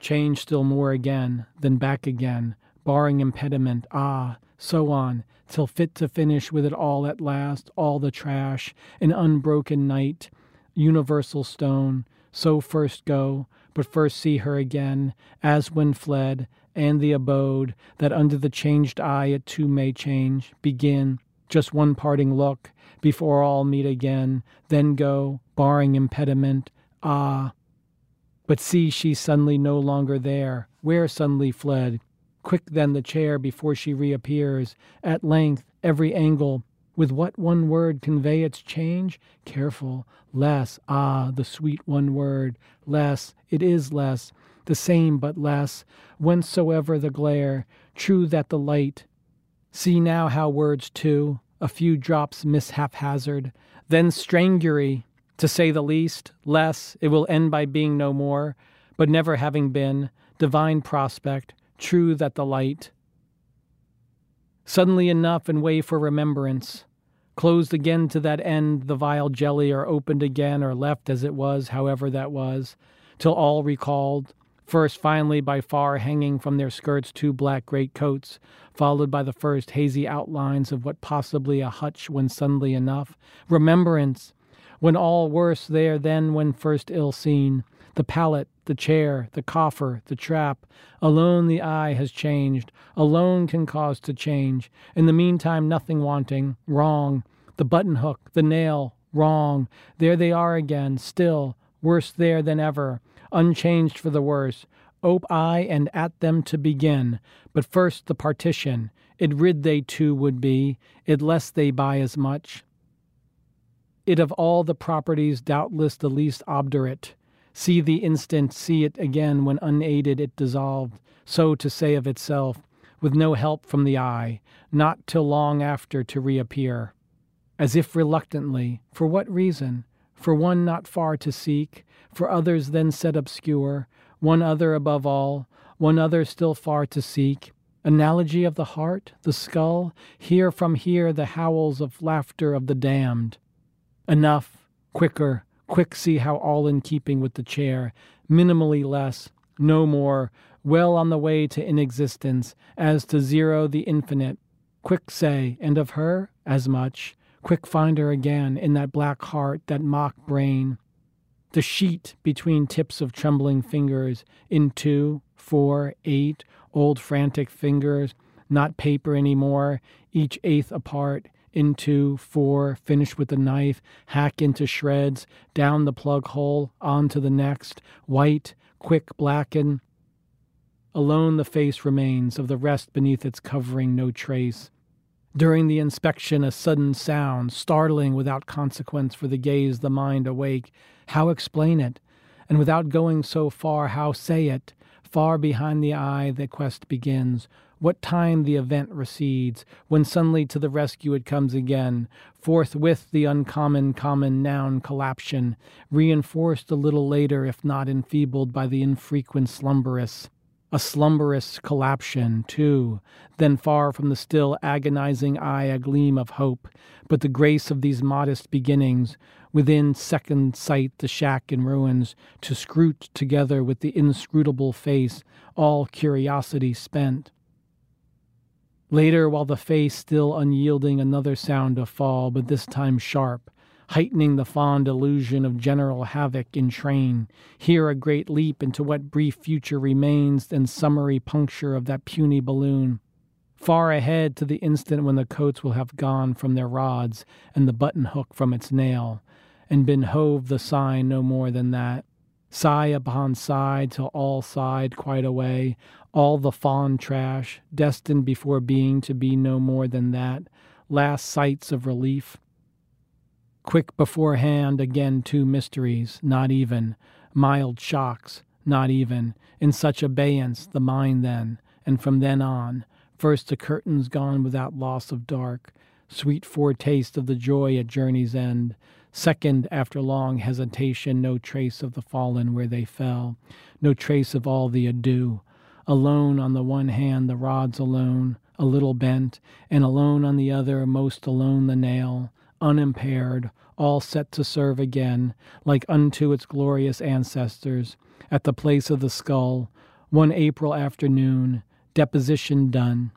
Change still more again, then back again, barring impediment, ah, so on, till fit to finish with it all at last, all the trash, an unbroken night, universal stone, so first go, but first see her again, as when fled, and the abode, that under the changed eye it too may change, begin, just one parting look, before all meet again, then go, barring impediment, ah. But see she suddenly no longer there, where suddenly fled, Quick than the chair before she reappears. At length, every angle. With what one word convey its change? Careful. Less. Ah, the sweet one word. Less. It is less. The same but less. Whencesoever the glare. True that the light. See now how words too. A few drops miss haphazard. Then strangury. To say the least. Less. It will end by being no more. But never having been. Divine prospect true that the light. Suddenly enough and way for remembrance. Closed again to that end, the vile jelly, or opened again, or left as it was, however that was, till all recalled, first finally by far hanging from their skirts two black great coats, followed by the first hazy outlines of what possibly a hutch when suddenly enough. Remembrance! When all worse there than when first ill seen, the pallet, the chair, the coffer, the trap. Alone the eye has changed. Alone can cause to change. In the meantime, nothing wanting. Wrong. The button hook, the nail. Wrong. There they are again, still. Worse there than ever. Unchanged for the worse. Ope I and at them to begin. But first the partition. It rid they too would be. It less they buy as much. It of all the properties doubtless the least obdurate See the instant, see it again when unaided it dissolved, so to say of itself, with no help from the eye, not till long after to reappear. As if reluctantly, for what reason? For one not far to seek, for others then set obscure, one other above all, one other still far to seek. Analogy of the heart, the skull, hear from here the howls of laughter of the damned. Enough, quicker, Quick see how all in keeping with the chair, minimally less, no more, well on the way to inexistence, as to zero the infinite. Quick say, and of her, as much. Quick find her again in that black heart, that mock brain. the sheet between tips of trembling fingers. In two, four, eight, old frantic fingers, not paper anymore, each eighth apart, into four, finish with the knife, hack into shreds, down the plug hole, on to the next, white, quick blacken. Alone the face remains, of the rest beneath its covering no trace. During the inspection, a sudden sound, startling without consequence for the gaze, the mind awake. How explain it? And without going so far, how say it? Far behind the eye, the quest begins. What time the event recedes, when suddenly to the rescue it comes again, forthwith the uncommon common noun collapsion, reinforced a little later, if not enfeebled by the infrequent slumberous. A slumberous collapsion, too, then far from the still agonizing eye a gleam of hope, but the grace of these modest beginnings, within second sight the shack in ruins, to scrute together with the inscrutable face, all curiosity spent. Later, while the face still unyielding, another sound of fall, but this time sharp, heightening the fond illusion of general havoc in train. Here a great leap into what brief future remains and summary puncture of that puny balloon. Far ahead to the instant when the coats will have gone from their rods and the button hook from its nail, and been hove the sign no more than that. Sigh upon sigh till all sighed quite away, all the fond trash, destined before being to be no more than that, last sights of relief. Quick beforehand, again two mysteries, not even, mild shocks, not even, in such abeyance the mind then, and from then on, first the curtains gone without loss of dark, sweet foretaste of the joy at journey's end, Second, after long hesitation, no trace of the fallen where they fell, no trace of all the ado. Alone on the one hand, the rods alone, a little bent, and alone on the other, most alone the nail, unimpaired, all set to serve again, like unto its glorious ancestors, at the place of the skull, one April afternoon, deposition done.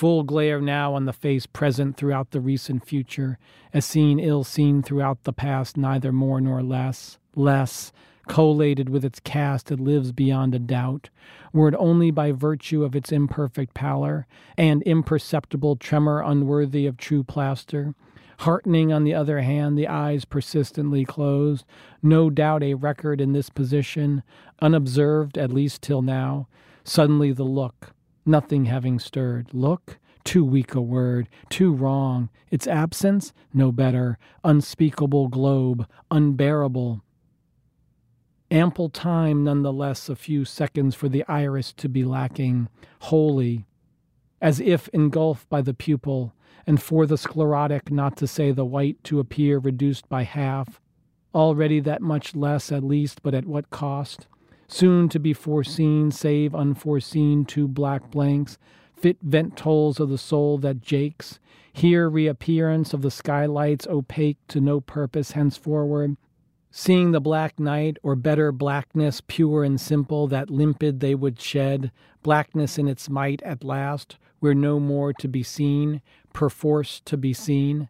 Full glare now on the face present throughout the recent future, as seen ill seen throughout the past, neither more nor less. Less, collated with its cast, it lives beyond a doubt, were it only by virtue of its imperfect pallor, and imperceptible tremor unworthy of true plaster. Heartening, on the other hand, the eyes persistently closed, no doubt a record in this position, unobserved at least till now. Suddenly the look, nothing having stirred. Look, too weak a word, too wrong. Its absence, no better. Unspeakable globe, unbearable. Ample time, none the less, a few seconds for the iris to be lacking, wholly, as if engulfed by the pupil, and for the sclerotic, not to say the white, to appear reduced by half. Already that much less, at least, but at what cost? Soon to be foreseen, save unforeseen two black blanks, fit vent tolls of the soul that jakes, here reappearance of the skylights opaque to no purpose henceforward, seeing the black night, or better blackness, pure and simple, that limpid they would shed, blackness in its might at last, where no more to be seen, perforce to be seen.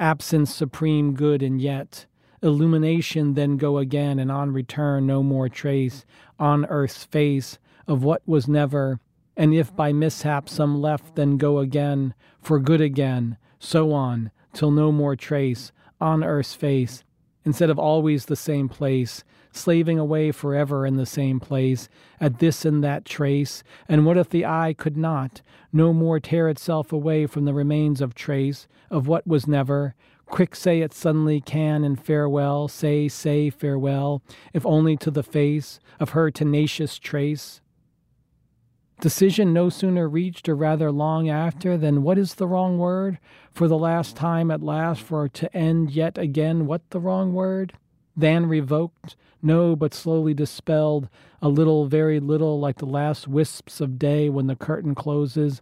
Absence supreme good, and yet, illumination then go again, and on return no more trace on earth's face of what was never, and if by mishap some left, then go again, for good again, so on, till no more trace on earth's face, instead of always the same place, slaving away forever in the same place, at this and that trace, and what if the eye could not, no more tear itself away from the remains of trace, of what was never, Quick say it suddenly can and farewell, say, say farewell, if only to the face of her tenacious trace. Decision no sooner reached, or rather long after, than what is the wrong word? For the last time at last, for to end yet again, what the wrong word? Than revoked, no, but slowly dispelled, a little, very little, like the last wisps of day when the curtain closes,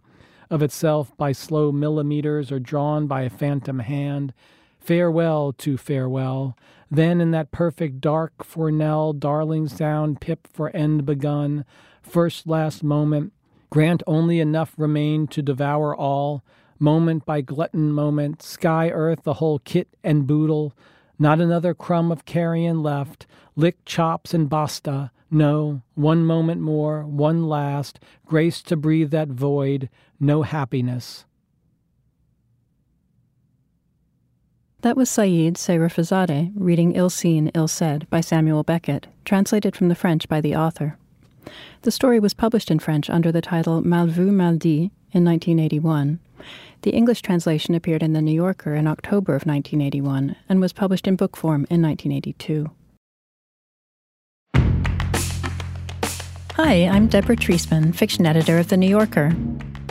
of itself by slow millimeters or drawn by a phantom hand. Farewell to farewell. Then in that perfect dark for knell, darling sound, pip for end begun, first last moment, grant only enough remain to devour all, moment by glutton moment, sky earth, the whole kit and boodle, Not another crumb of carrion left. Lick chops and basta. No, one moment more, one last. Grace to breathe that void. No happiness. That was Said Sayrafiezadeh reading Ill Seen, Ill Said by Samuel Beckett, translated from the French by the author. The story was published in French under the title Mal vu, mal dit in 1981. The English translation appeared in The New Yorker in October of 1981 and was published in book form in 1982. Hi, I'm Deborah Treisman, fiction editor of The New Yorker.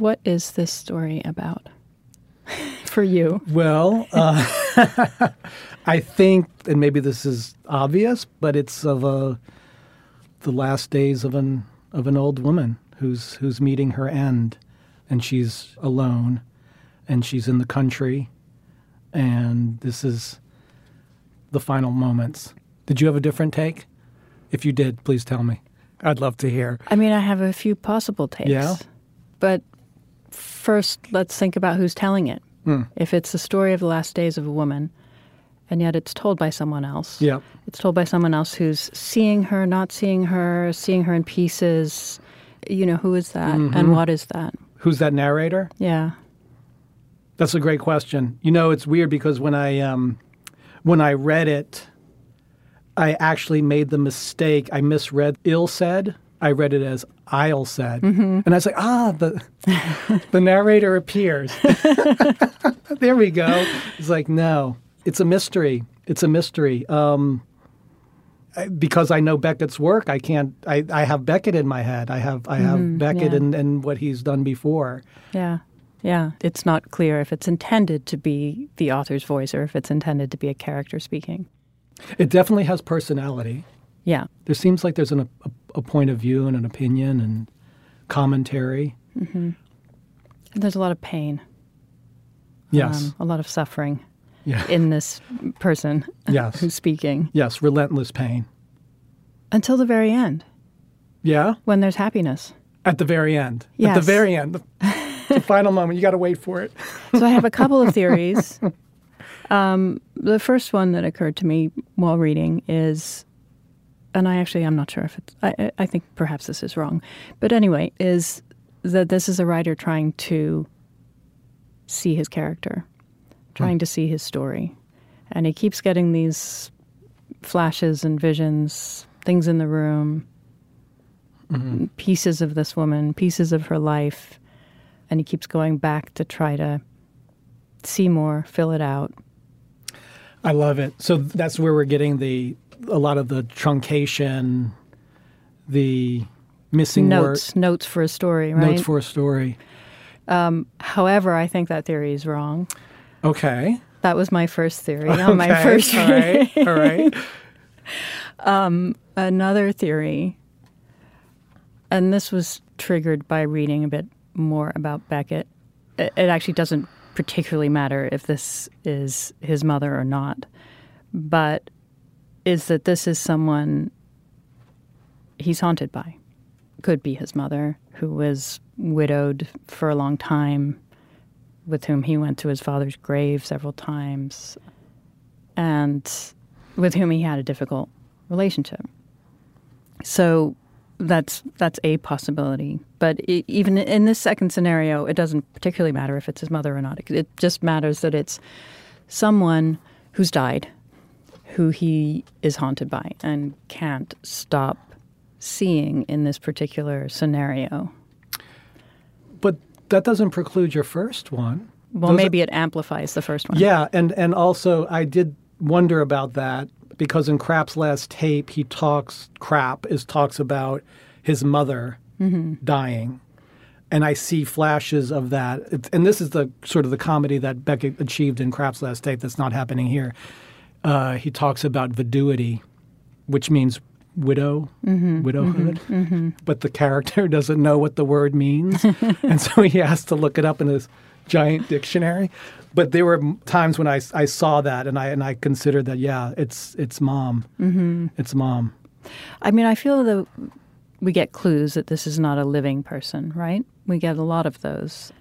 what is this story about for you? Well, uh, I think, and maybe this is obvious, but it's of a the last days of an of an old woman who's who's meeting her end, and she's alone, and she's in the country, and this is the final moments. Did you have a different take? If you did, please tell me. I'd love to hear. I mean, I have a few possible takes. Yeah? But first, let's think about who's telling it. Hmm. If it's the story of the last days of a woman, and yet it's told by someone else. Yeah. It's told by someone else who's seeing her, not seeing her, seeing her in pieces. You know, who is that Mm-hmm. and what is that? Who's that narrator? Yeah. That's a great question. You know, it's weird because when I um, when I read it, I actually made the mistake. I misread ill said. I read it as I'll said, and I was like, ah, the the narrator appears. there we go. It's like no, it's a mystery. It's a mystery. Um, because I know Beckett's work, I can't. I, I have Beckett in my head. I have I have Beckett yeah. and, and what he's done before. Yeah. Yeah. It's not clear if it's intended to be the author's voice or if it's intended to be a character speaking. It definitely has personality. Yeah. There seems like there's an, a, a point of view and an opinion and commentary. And there's a lot of pain, Yes. um, a lot of suffering yeah. in this person Yes. who's speaking yes. Relentless pain. until the very end Yeah. when there's happiness. At the very end. At the very end. The, the final moment. You got to wait for it. So I have a couple of theories. Um, the first one that occurred to me while reading is, and I actually I'm not sure if it's. I, I- I think perhaps this is wrong, but anyway, is that this is a writer trying to see his character, hmm. trying to see his story, and he keeps getting these flashes and visions, things in the room, mm-hmm. pieces of this woman, pieces of her life, and he keeps going back to try to see more, fill it out. I love it. So that's where we're getting the a lot of the truncation, the missing Notes, notes for a story, right? notes for a story. Um, however, I think that theory is wrong. Okay. That was my first theory on my Okay. first All right. All right. Um, another theory, and this was triggered by reading a bit more about Beckett. It, it actually doesn't particularly matter if this is his mother or not, but is that this is someone he's haunted by. Could be his mother, who was widowed for a long time, with whom he went to his father's grave several times, and with whom he had a difficult relationship. So that's that's a possibility. But e even in this second scenario, it doesn't particularly matter if it's his mother or not. It, it just matters that it's someone who's died, who he is haunted by and can't stop seeing in this particular scenario. But that doesn't preclude your first one. Well, Those maybe it amplifies the first one. Yeah, and and also I did wonder about that because in Krapp's last tape he talks Krapp is talks about his mother mm-hmm. dying. And I see flashes of that. It's, and this is the sort of the comedy that Beckett achieved in Krapp's last tape that's not happening here. Uh, he talks about viduity, which means widow, mm-hmm. widowhood. Mm-hmm. Mm-hmm. But the character doesn't know what the word means. and so he has to look it up in his giant dictionary. But there were times when I, I saw that and I and I considered that yeah it's it's mom it's mom I mean, I feel that we get clues that this is not a living person, right? We get a lot of those.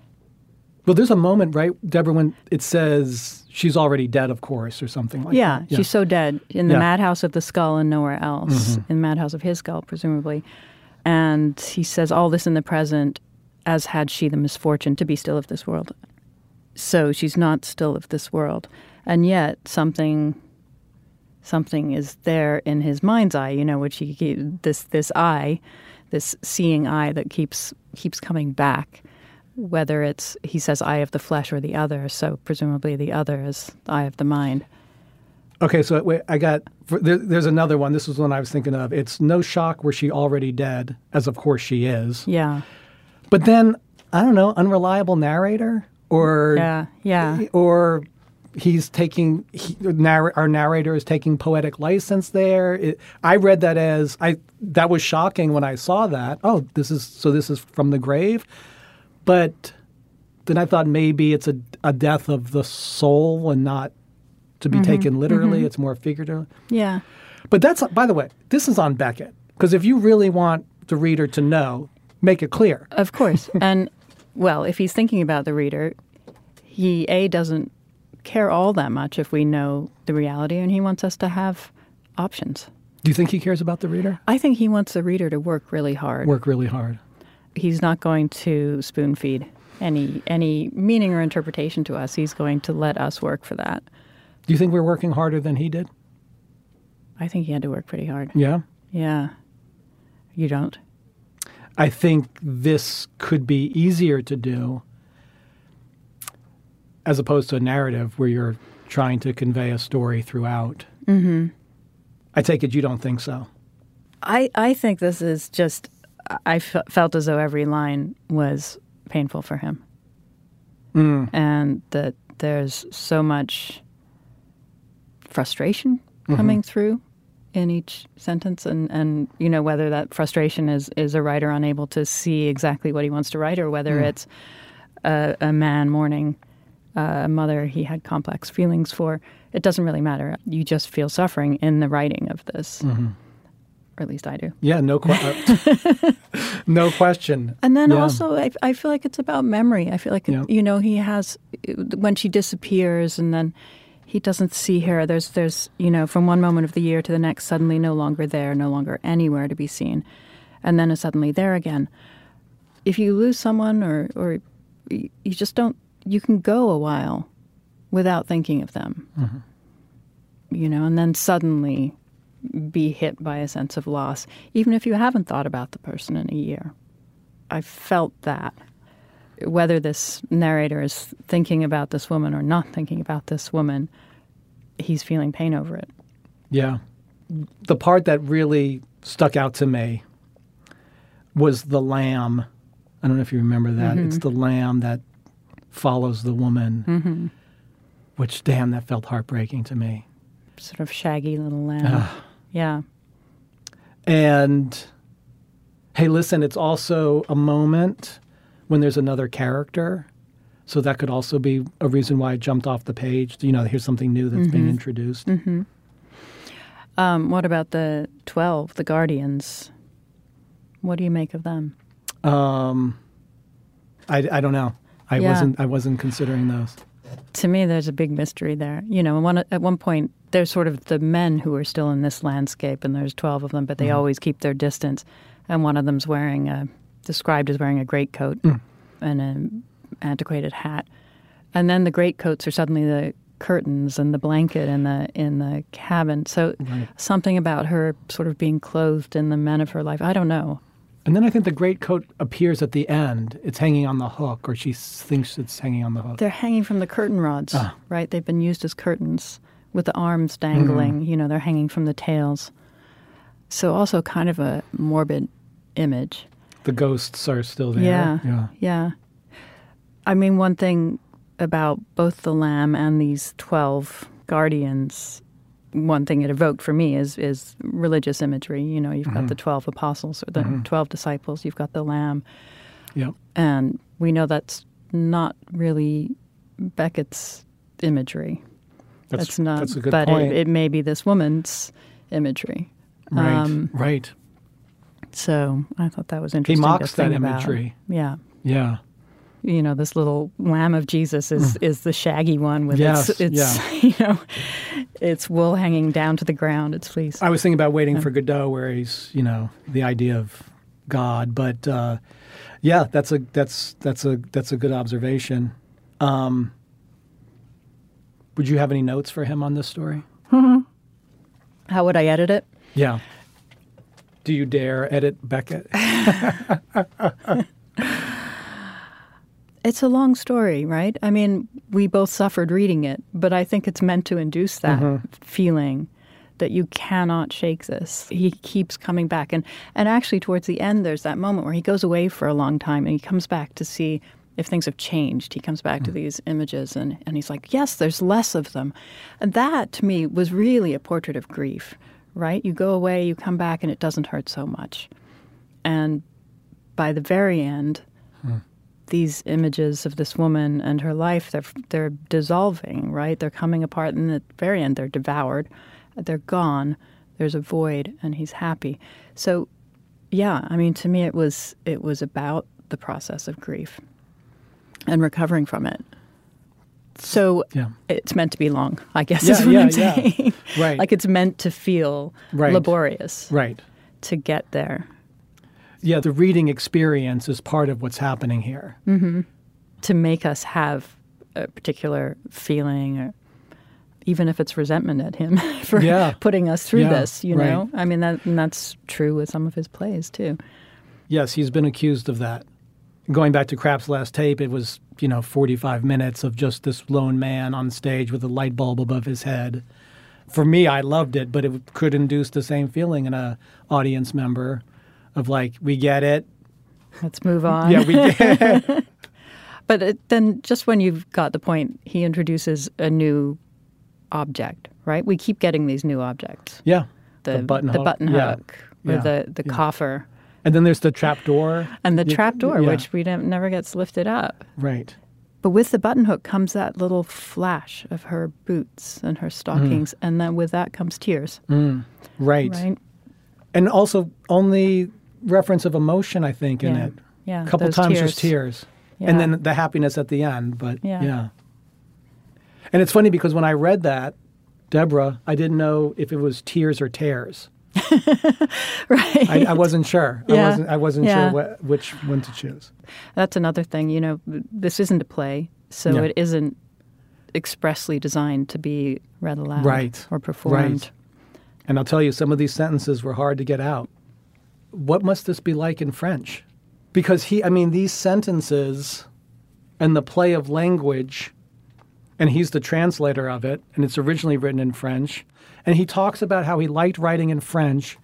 well there's a moment right Deborah when it says she's already dead of course or something like yeah, that Yeah, she's so dead in the Yeah. madhouse of the skull and nowhere else. Mm-hmm. In the madhouse of his skull, presumably. And he says all this in the present, as had she the misfortune to be still of this world. So she's not still of this world, and yet something, something is there in his mind's eye. You know, which he this this eye, this seeing eye that keeps keeps coming back. Whether it's he says eye of the flesh or the other, so presumably the other is eye of the mind. Okay, so wait, I got there, there's another one. This is one I was thinking of. It's no shock where she already dead, as of course she is. Yeah. But then I don't know, unreliable narrator or Yeah, yeah. or he's taking he, narr- our narrator is taking poetic license there. It, I read that as I that was shocking when I saw that. Oh, this is so this is from the grave, but then I thought maybe it's a, a death of the soul and not to be mm-hmm. taken literally. Mm-hmm. It's more figurative. Yeah. But that's by the way, this is on Beckett because if you really want the reader to know, make it clear. Of course. and well, if he's thinking about the reader, he A doesn't care all that much if we know the reality and he wants us to have options. Do you think he cares about the reader? I think he wants the reader to work really hard. Work really hard. He's not going to spoon feed any any meaning or interpretation to us. He's going to let us work for that. Do you think we're working harder than he did? I think he had to work pretty hard. Yeah. Yeah. You don't? I think this could be easier to do as opposed to a narrative where you're trying to convey a story throughout. Mm-hmm. I take it you don't think so. I, I think this is just, I f- felt as though every line was painful for him. Mm. And that there's so much frustration mm-hmm. coming through in each sentence. And, and, you know, whether that frustration is, is a writer unable to see exactly what he wants to write or whether mm. it's a, a man mourning uh, a mother he had complex feelings for, it doesn't really matter. You just feel suffering in the writing of this. Mm-hmm. Or at least I do. Yeah, no, que- uh, no question. And then Yeah. also, I, I feel like it's about memory. I feel like, Yeah. you know, he has, when she disappears and then he doesn't see her, there's, there's, you know, from one moment of the year to the next, suddenly no longer there, no longer anywhere to be seen. And then is suddenly there again. If you lose someone or, or you just don't, you can go a while without thinking of them. You know, and then suddenly be hit by a sense of loss, even if you haven't thought about the person in a year. I felt that. Whether this narrator is thinking about this woman or not thinking about this woman, he's feeling pain over it. Yeah. The part that really stuck out to me was the lamb. I don't know if you remember that. It's mm-hmm. the lamb that follows the woman, mm-hmm. which, damn, that felt heartbreaking to me. Sort of shaggy little lamb. Yeah. And hey, listen, it's also a moment when there's another character. So that could also be a reason why I jumped off the page. You know, here's something new that's being introduced. Um, what about the 12, the Guardians? What do you make of them? Um, I, I don't know. I Yeah. wasn't I wasn't considering those. To me, there's a big mystery there. You know, one, at one point, there's sort of the men who are still in this landscape, and there's 12 of them, but they always keep their distance. And one of them's wearing a, described as wearing a greatcoat and an antiquated hat. And then the greatcoats are suddenly the curtains and the blanket in the in the cabin. So something about her sort of being clothed in the men of her life. I don't know. And then I think the greatcoat appears at the end. It's hanging on the hook, or she thinks it's hanging on the hook. They're hanging from the curtain rods, Ah. right? They've been used as curtains with the arms dangling. Mm. You know, they're hanging from the tails. So also kind of a morbid image. The ghosts are still there. Yeah. Yeah. Yeah. I mean, one thing about both the lamb and these 12 guardians, one thing it evoked for me is, is religious imagery. You know, you've got mm-hmm. the 12 apostles or the mm-hmm. 12 disciples, you've got the lamb. Yep. And we know that's not really Beckett's imagery. That's, not, that's a good but point. It, it may be this woman's imagery. right. um, right. So I thought that was interesting. He mocks that think about. imagery. Yeah. Yeah. you know this little lamb of Jesus is is the shaggy one with Mm. Yes, its its you know its wool hanging down to the ground, its fleece. I was thinking about waiting for Godot, where he's, you know, the idea of God. But uh, yeah, that's a that's that's a that's a good observation. Um, would you have any notes for him on this story? How would I edit it? Yeah. Do you dare edit Beckett? It's a long story, right? I mean, we both suffered reading it, but I think it's meant to induce that Mm-hmm. feeling that you cannot shake this. He keeps coming back. And, and actually, towards the end, there's that moment where he goes away for a long time and he comes back to see if things have changed. He comes back to hmm. these images and, and he's like, yes, there's less of them. And that, to me, was really a portrait of grief, right? You go away, you come back, and it doesn't hurt so much. And by the very end, hmm. these images of this woman and her life they're they're dissolving right they're coming apart and at the very end they're devoured they're gone there's a void and he's happy so yeah i mean to me it was it was about the process of grief and recovering from it so Yeah. it's meant to be long i guess Yeah, is what yeah, i'm saying Right. like it's meant to feel Right. laborious right. to get there Yeah, the reading experience is part of what's happening here. Mm-hmm. to make us have a particular feeling or even if it's resentment at him for putting us through this you right. know i mean that and that's true with some of his plays too Yes, he's been accused of that. Going back to Krapp's last tape, it was, you know, 45 minutes of just this lone man on stage with a light bulb above his head. For me, I loved it, but it could induce the same feeling in a audience member of like, we get it. let's move on Yeah, we get it. but it, then just when you've got the point he introduces a new object right we keep getting these new objects Yeah. the, button the hook. button Yeah. hook or Yeah. the, the Yeah. coffer And then there's the trap door. and the trap door yeah. which we never gets lifted up Right. But with the button hook comes that little flash of her boots and her stockings, and then with that comes tears, Mm. Right. right? And also only reference of emotion, I think, in it. Yeah, A couple times tears. just tears. Yeah. And then the happiness at the end. But Yeah. yeah. And it's funny because when I read that, Deborah, I didn't know if it was tears or tears. right. I, I wasn't sure. I wasn't. I wasn't Yeah. sure wh- which one to choose. That's another thing. You know, this isn't a play, so Yeah. it isn't expressly designed to be read aloud Right. or performed. And I'll tell you, some of these sentences were hard to get out. What must this be like in French? Because he, I mean, these sentences and the play of language, and he's the translator of it, and it's originally written in French. And he talks about how he liked writing in French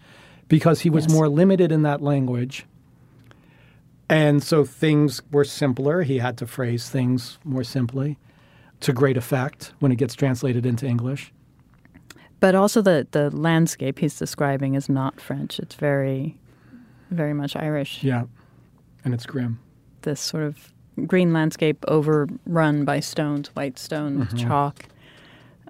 because he was Yes. more limited in that language. And so things were simpler. He had to phrase things more simply to great effect when it gets translated into English. But also the the landscape he's describing is not French. It's very, very much Irish. Yeah. And it's grim. this sort of green landscape overrun by stones, white stones, Mm-hmm. chalk.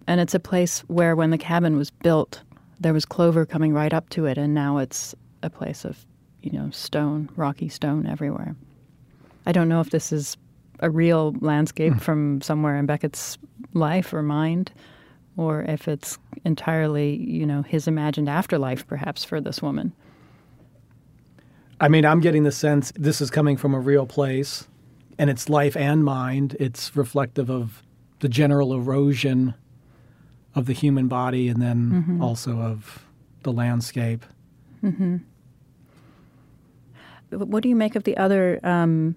And it's a place where, when the cabin was built, there was clover coming right up to it, and now it's a place of, you know, stone, rocky stone everywhere. I don't know if this is a real landscape Hmm. from somewhere in Beckett's life or mind, or if it's entirely, you know, his imagined afterlife, perhaps, for this woman. I mean, I'm getting the sense this is coming from a real place and it's life and mind. It's reflective of the general erosion of the human body and then Mm-hmm. also of the landscape. What do you make of the other um,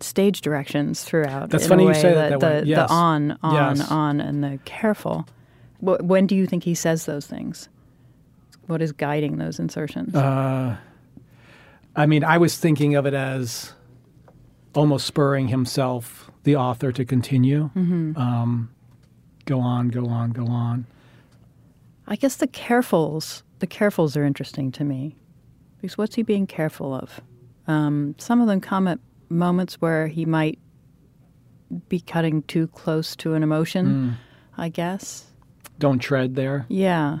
stage directions throughout? That's funny you say the, that that the. Yes. the on, on, Yes. on, and the careful. When do you think he says those things? What is guiding those insertions? Uh, I mean, I was thinking of it as almost spurring himself, the author, to continue. Mm-hmm. Um, go on, go on, go on. I guess the carefuls, the carefuls are interesting to me. Because what's he being careful of? Um, some of them come at moments where he might be cutting too close to an emotion, I guess. Don't tread there. Yeah.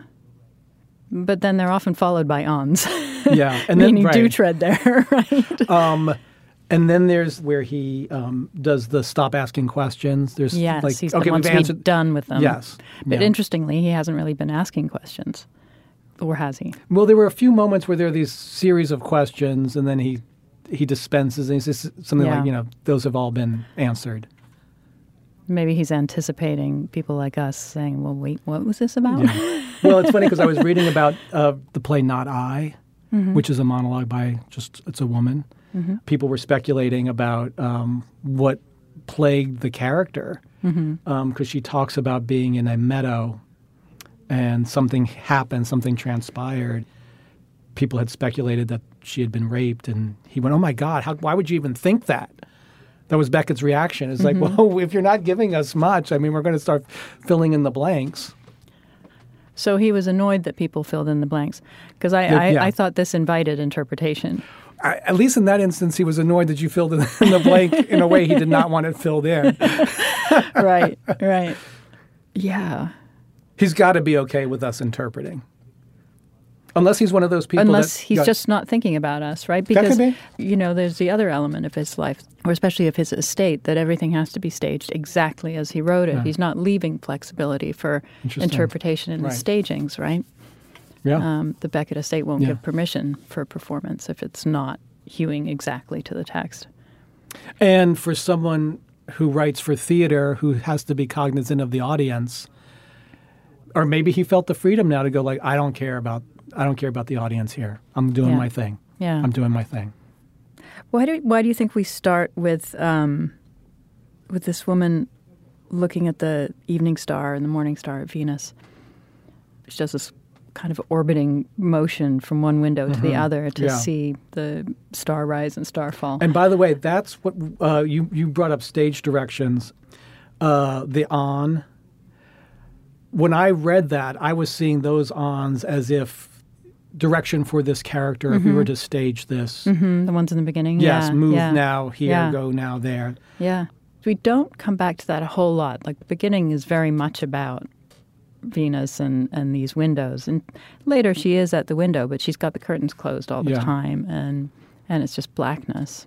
But then they're often followed by ons. Yeah, and then Meaning do tread there, right? Um, and then there's where he um, does the stop asking questions. There's yes, like he's okay, the wants we've answered. done with them. Yes, But yeah. interestingly, he hasn't really been asking questions. Or has he? Well, there were a few moments where there are these series of questions, and then he he dispenses and he says something Yeah. like, you know, those have all been answered. Maybe he's anticipating people like us saying, well, wait, what was this about? well, it's funny because I was reading about uh, the play Not I, Mm-hmm. which is a monologue by just it's a woman. People were speculating about um, what plagued the character because Mm-hmm. she talks about being in a meadow and something happened, something transpired. People had speculated that she had been raped, and he went, "Oh my God! How, why would you even think that?" That was Beckett's reaction. It's Mm-hmm. like, well, if you're not giving us much, I mean, we're going to start filling in the blanks. So he was annoyed that people filled in the blanks. Because I, Yeah, I, yeah. I thought this invited interpretation. I, at least in that instance, he was annoyed that you filled in the blank in a way he did not want it filled in. right, right. Yeah. He's got to be okay with us interpreting, unless he's one of those people. Unless that, he's yeah, just not thinking about us, right? Because, be. you know, there's the other element of his life, or especially of his estate, that everything has to be staged exactly as he wrote it. Yeah. He's not leaving flexibility for interpretation in Right. the stagings, right? Yeah. Um, the Beckett estate won't Yeah. give permission for performance if it's not hewing exactly to the text. and for someone who writes for theater, who has to be cognizant of the audience, or maybe he felt the freedom now to go like, I don't care about, I don't care about the audience here. I'm doing Yeah. my thing. Yeah. I'm doing my thing. Why do Why do you think we start with um, with this woman looking at the evening star and the morning star at Venus? She does this kind of orbiting motion from one window to the other to Mm-hmm. Yeah. see the star rise and star fall. And by the way, that's what uh, you you brought up stage directions. Uh, the on. When I read that, I was seeing those ons as if direction for this character. If we were to stage this, Mhm, the ones in the beginning. yes, yeah, move yeah, now here, go now there. Yeah. We don't come back to that a whole lot. Like the beginning is very much about Venus and, and these windows. And later she is at the window, but she's got the curtains closed all the Yeah. time and and it's just blackness.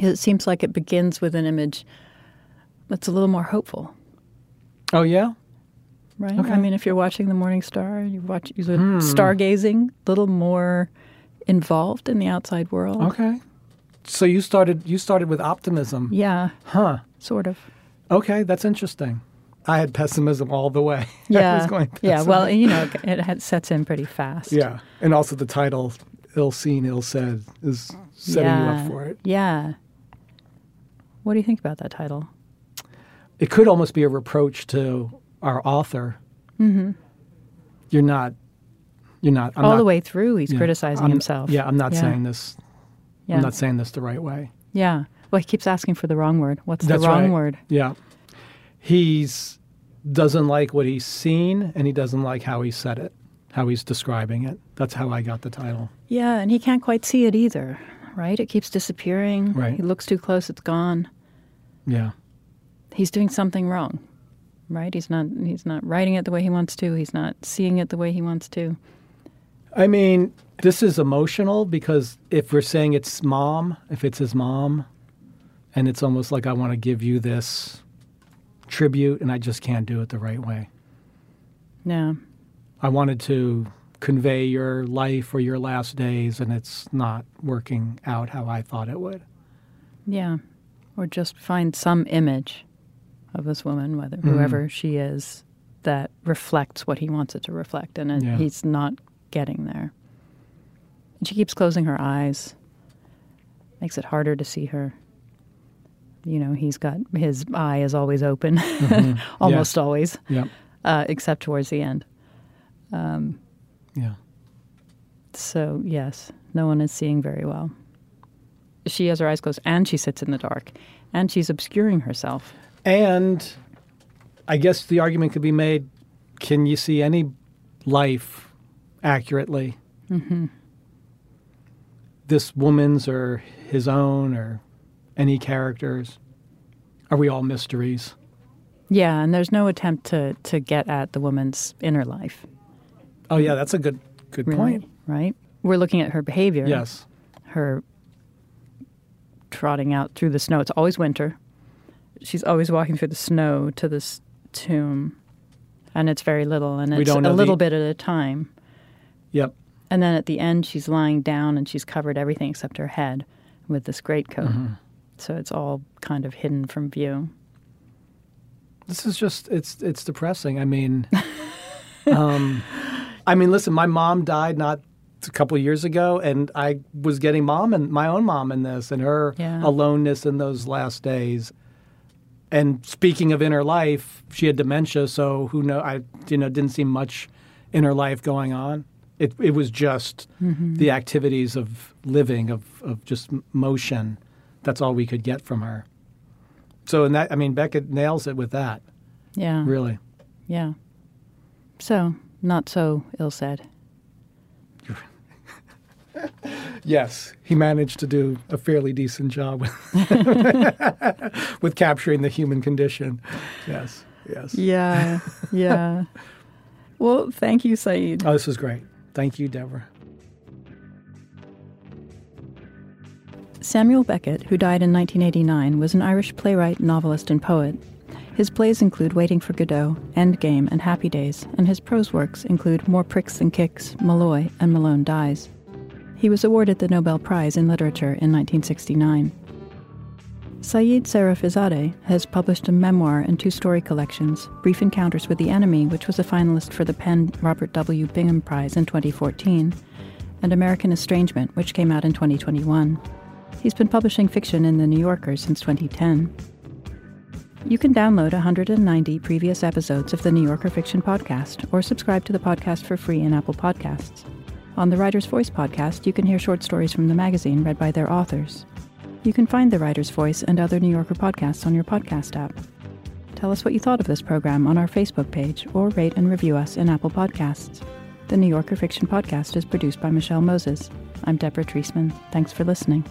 It seems like it begins with an image that's a little more hopeful, Oh yeah, right? Okay. I mean, if you're watching the morning star, you watch you're Hmm. stargazing, a little more involved in the outside world. okay. So you started you started with optimism, Yeah, huh? sort of. Okay, that's interesting. I had pessimism all the way. Yeah, was going yeah. Well, you know, it had, sets in pretty fast. yeah, and also the title "Ill Seen, Ill Said" is setting you up for it. Yeah. What do you think about that title? it could almost be a reproach to our author. Mm-hmm. You're not. You're not. I'm All not, the way through, he's yeah, criticizing I'm- himself. Yeah, I'm not Yeah. saying this. Yeah. I'm not saying this the right way. yeah. Well, he keeps asking for the wrong word. What's That's the wrong right. word? Yeah, he's doesn't like what he's seen, and he doesn't like how he said it, how he's describing it. That's how I got the title. Yeah, and he can't quite see it either, right? It keeps disappearing. Right. He looks too close, it's gone. Yeah, He's doing something wrong, right? He's not. He's not writing it the way he wants to. He's not seeing it the way he wants to. I mean, this is emotional because if we're saying it's mom, if it's his mom, and it's almost like I want to give you this tribute, and I just can't do it the right way. Yeah. I wanted to convey your life or your last days, and it's not working out how I thought it would. Yeah. Or just find some image of this woman, whether mm. whoever she is, that reflects what he wants it to reflect, and it, Yeah. he's not getting there. And she keeps closing her eyes, makes it harder to see her. You know, he's got his eye is always open, almost always, Yeah. uh, except towards the end. Yeah. So, yes, no one is seeing very well. She has her eyes closed and she sits in the dark and she's obscuring herself. And I guess the argument could be made can you see any life accurately? Mm-hmm. This woman's or his own or any characters? Are we all mysteries? Yeah, and there's no attempt to, to get at the woman's inner life. Oh, yeah, that's a good good Really, point. right? We're looking at her behavior. Yes. Her trotting out through the snow. It's always winter. She's always walking through the snow to this tomb. And it's very little, and it's a little the- bit at a time. Yep. And then at the end, she's lying down and she's covered everything except her head with this greatcoat. Mm-hmm. So it's all kind of hidden from view. This is just it's it's depressing. I mean, um, I mean, listen, my mom died not a couple of years ago, and I was getting mom and my own mom in this, and her Yeah. aloneness in those last days. And speaking of inner life, she had dementia, so who know? I you know didn't see much inner life going on. It it was just the activities of living, of of just motion. That's all we could get from her. So in that, I mean, Beckett nails it with that. Yeah. Really. Yeah. So, not so ill said. Yes, he managed to do a fairly decent job with, with capturing the human condition. Yes, yes. Yeah. Yeah. well, thank you, Saïd. Oh, this was great. Thank you, Deborah. Samuel Beckett, who died in 1989, was an Irish playwright, novelist, and poet. His plays include Waiting for Godot, Endgame, and Happy Days, and his prose works include More Pricks Than Kicks, Molloy, and Malone Dies. He was awarded the Nobel Prize in Literature in 1969. Saïd Sayrafiezadeh has published a memoir and two story collections, Brief Encounters with the Enemy, which was a finalist for the PEN Robert W. Bingham Prize in 2014, and American Estrangement, which came out in 2021. He's been publishing fiction in The New Yorker since 2010. You can download 190 previous episodes of the New Yorker Fiction Podcast or subscribe to the podcast for free in Apple Podcasts. On the Writer's Voice podcast, you can hear short stories from the magazine read by their authors. You can find the Writer's Voice and other New Yorker podcasts on your podcast app. Tell us what you thought of this program on our Facebook page or rate and review us in Apple Podcasts. The New Yorker Fiction Podcast is produced by Michelle Moses. I'm Deborah Treisman. Thanks for listening.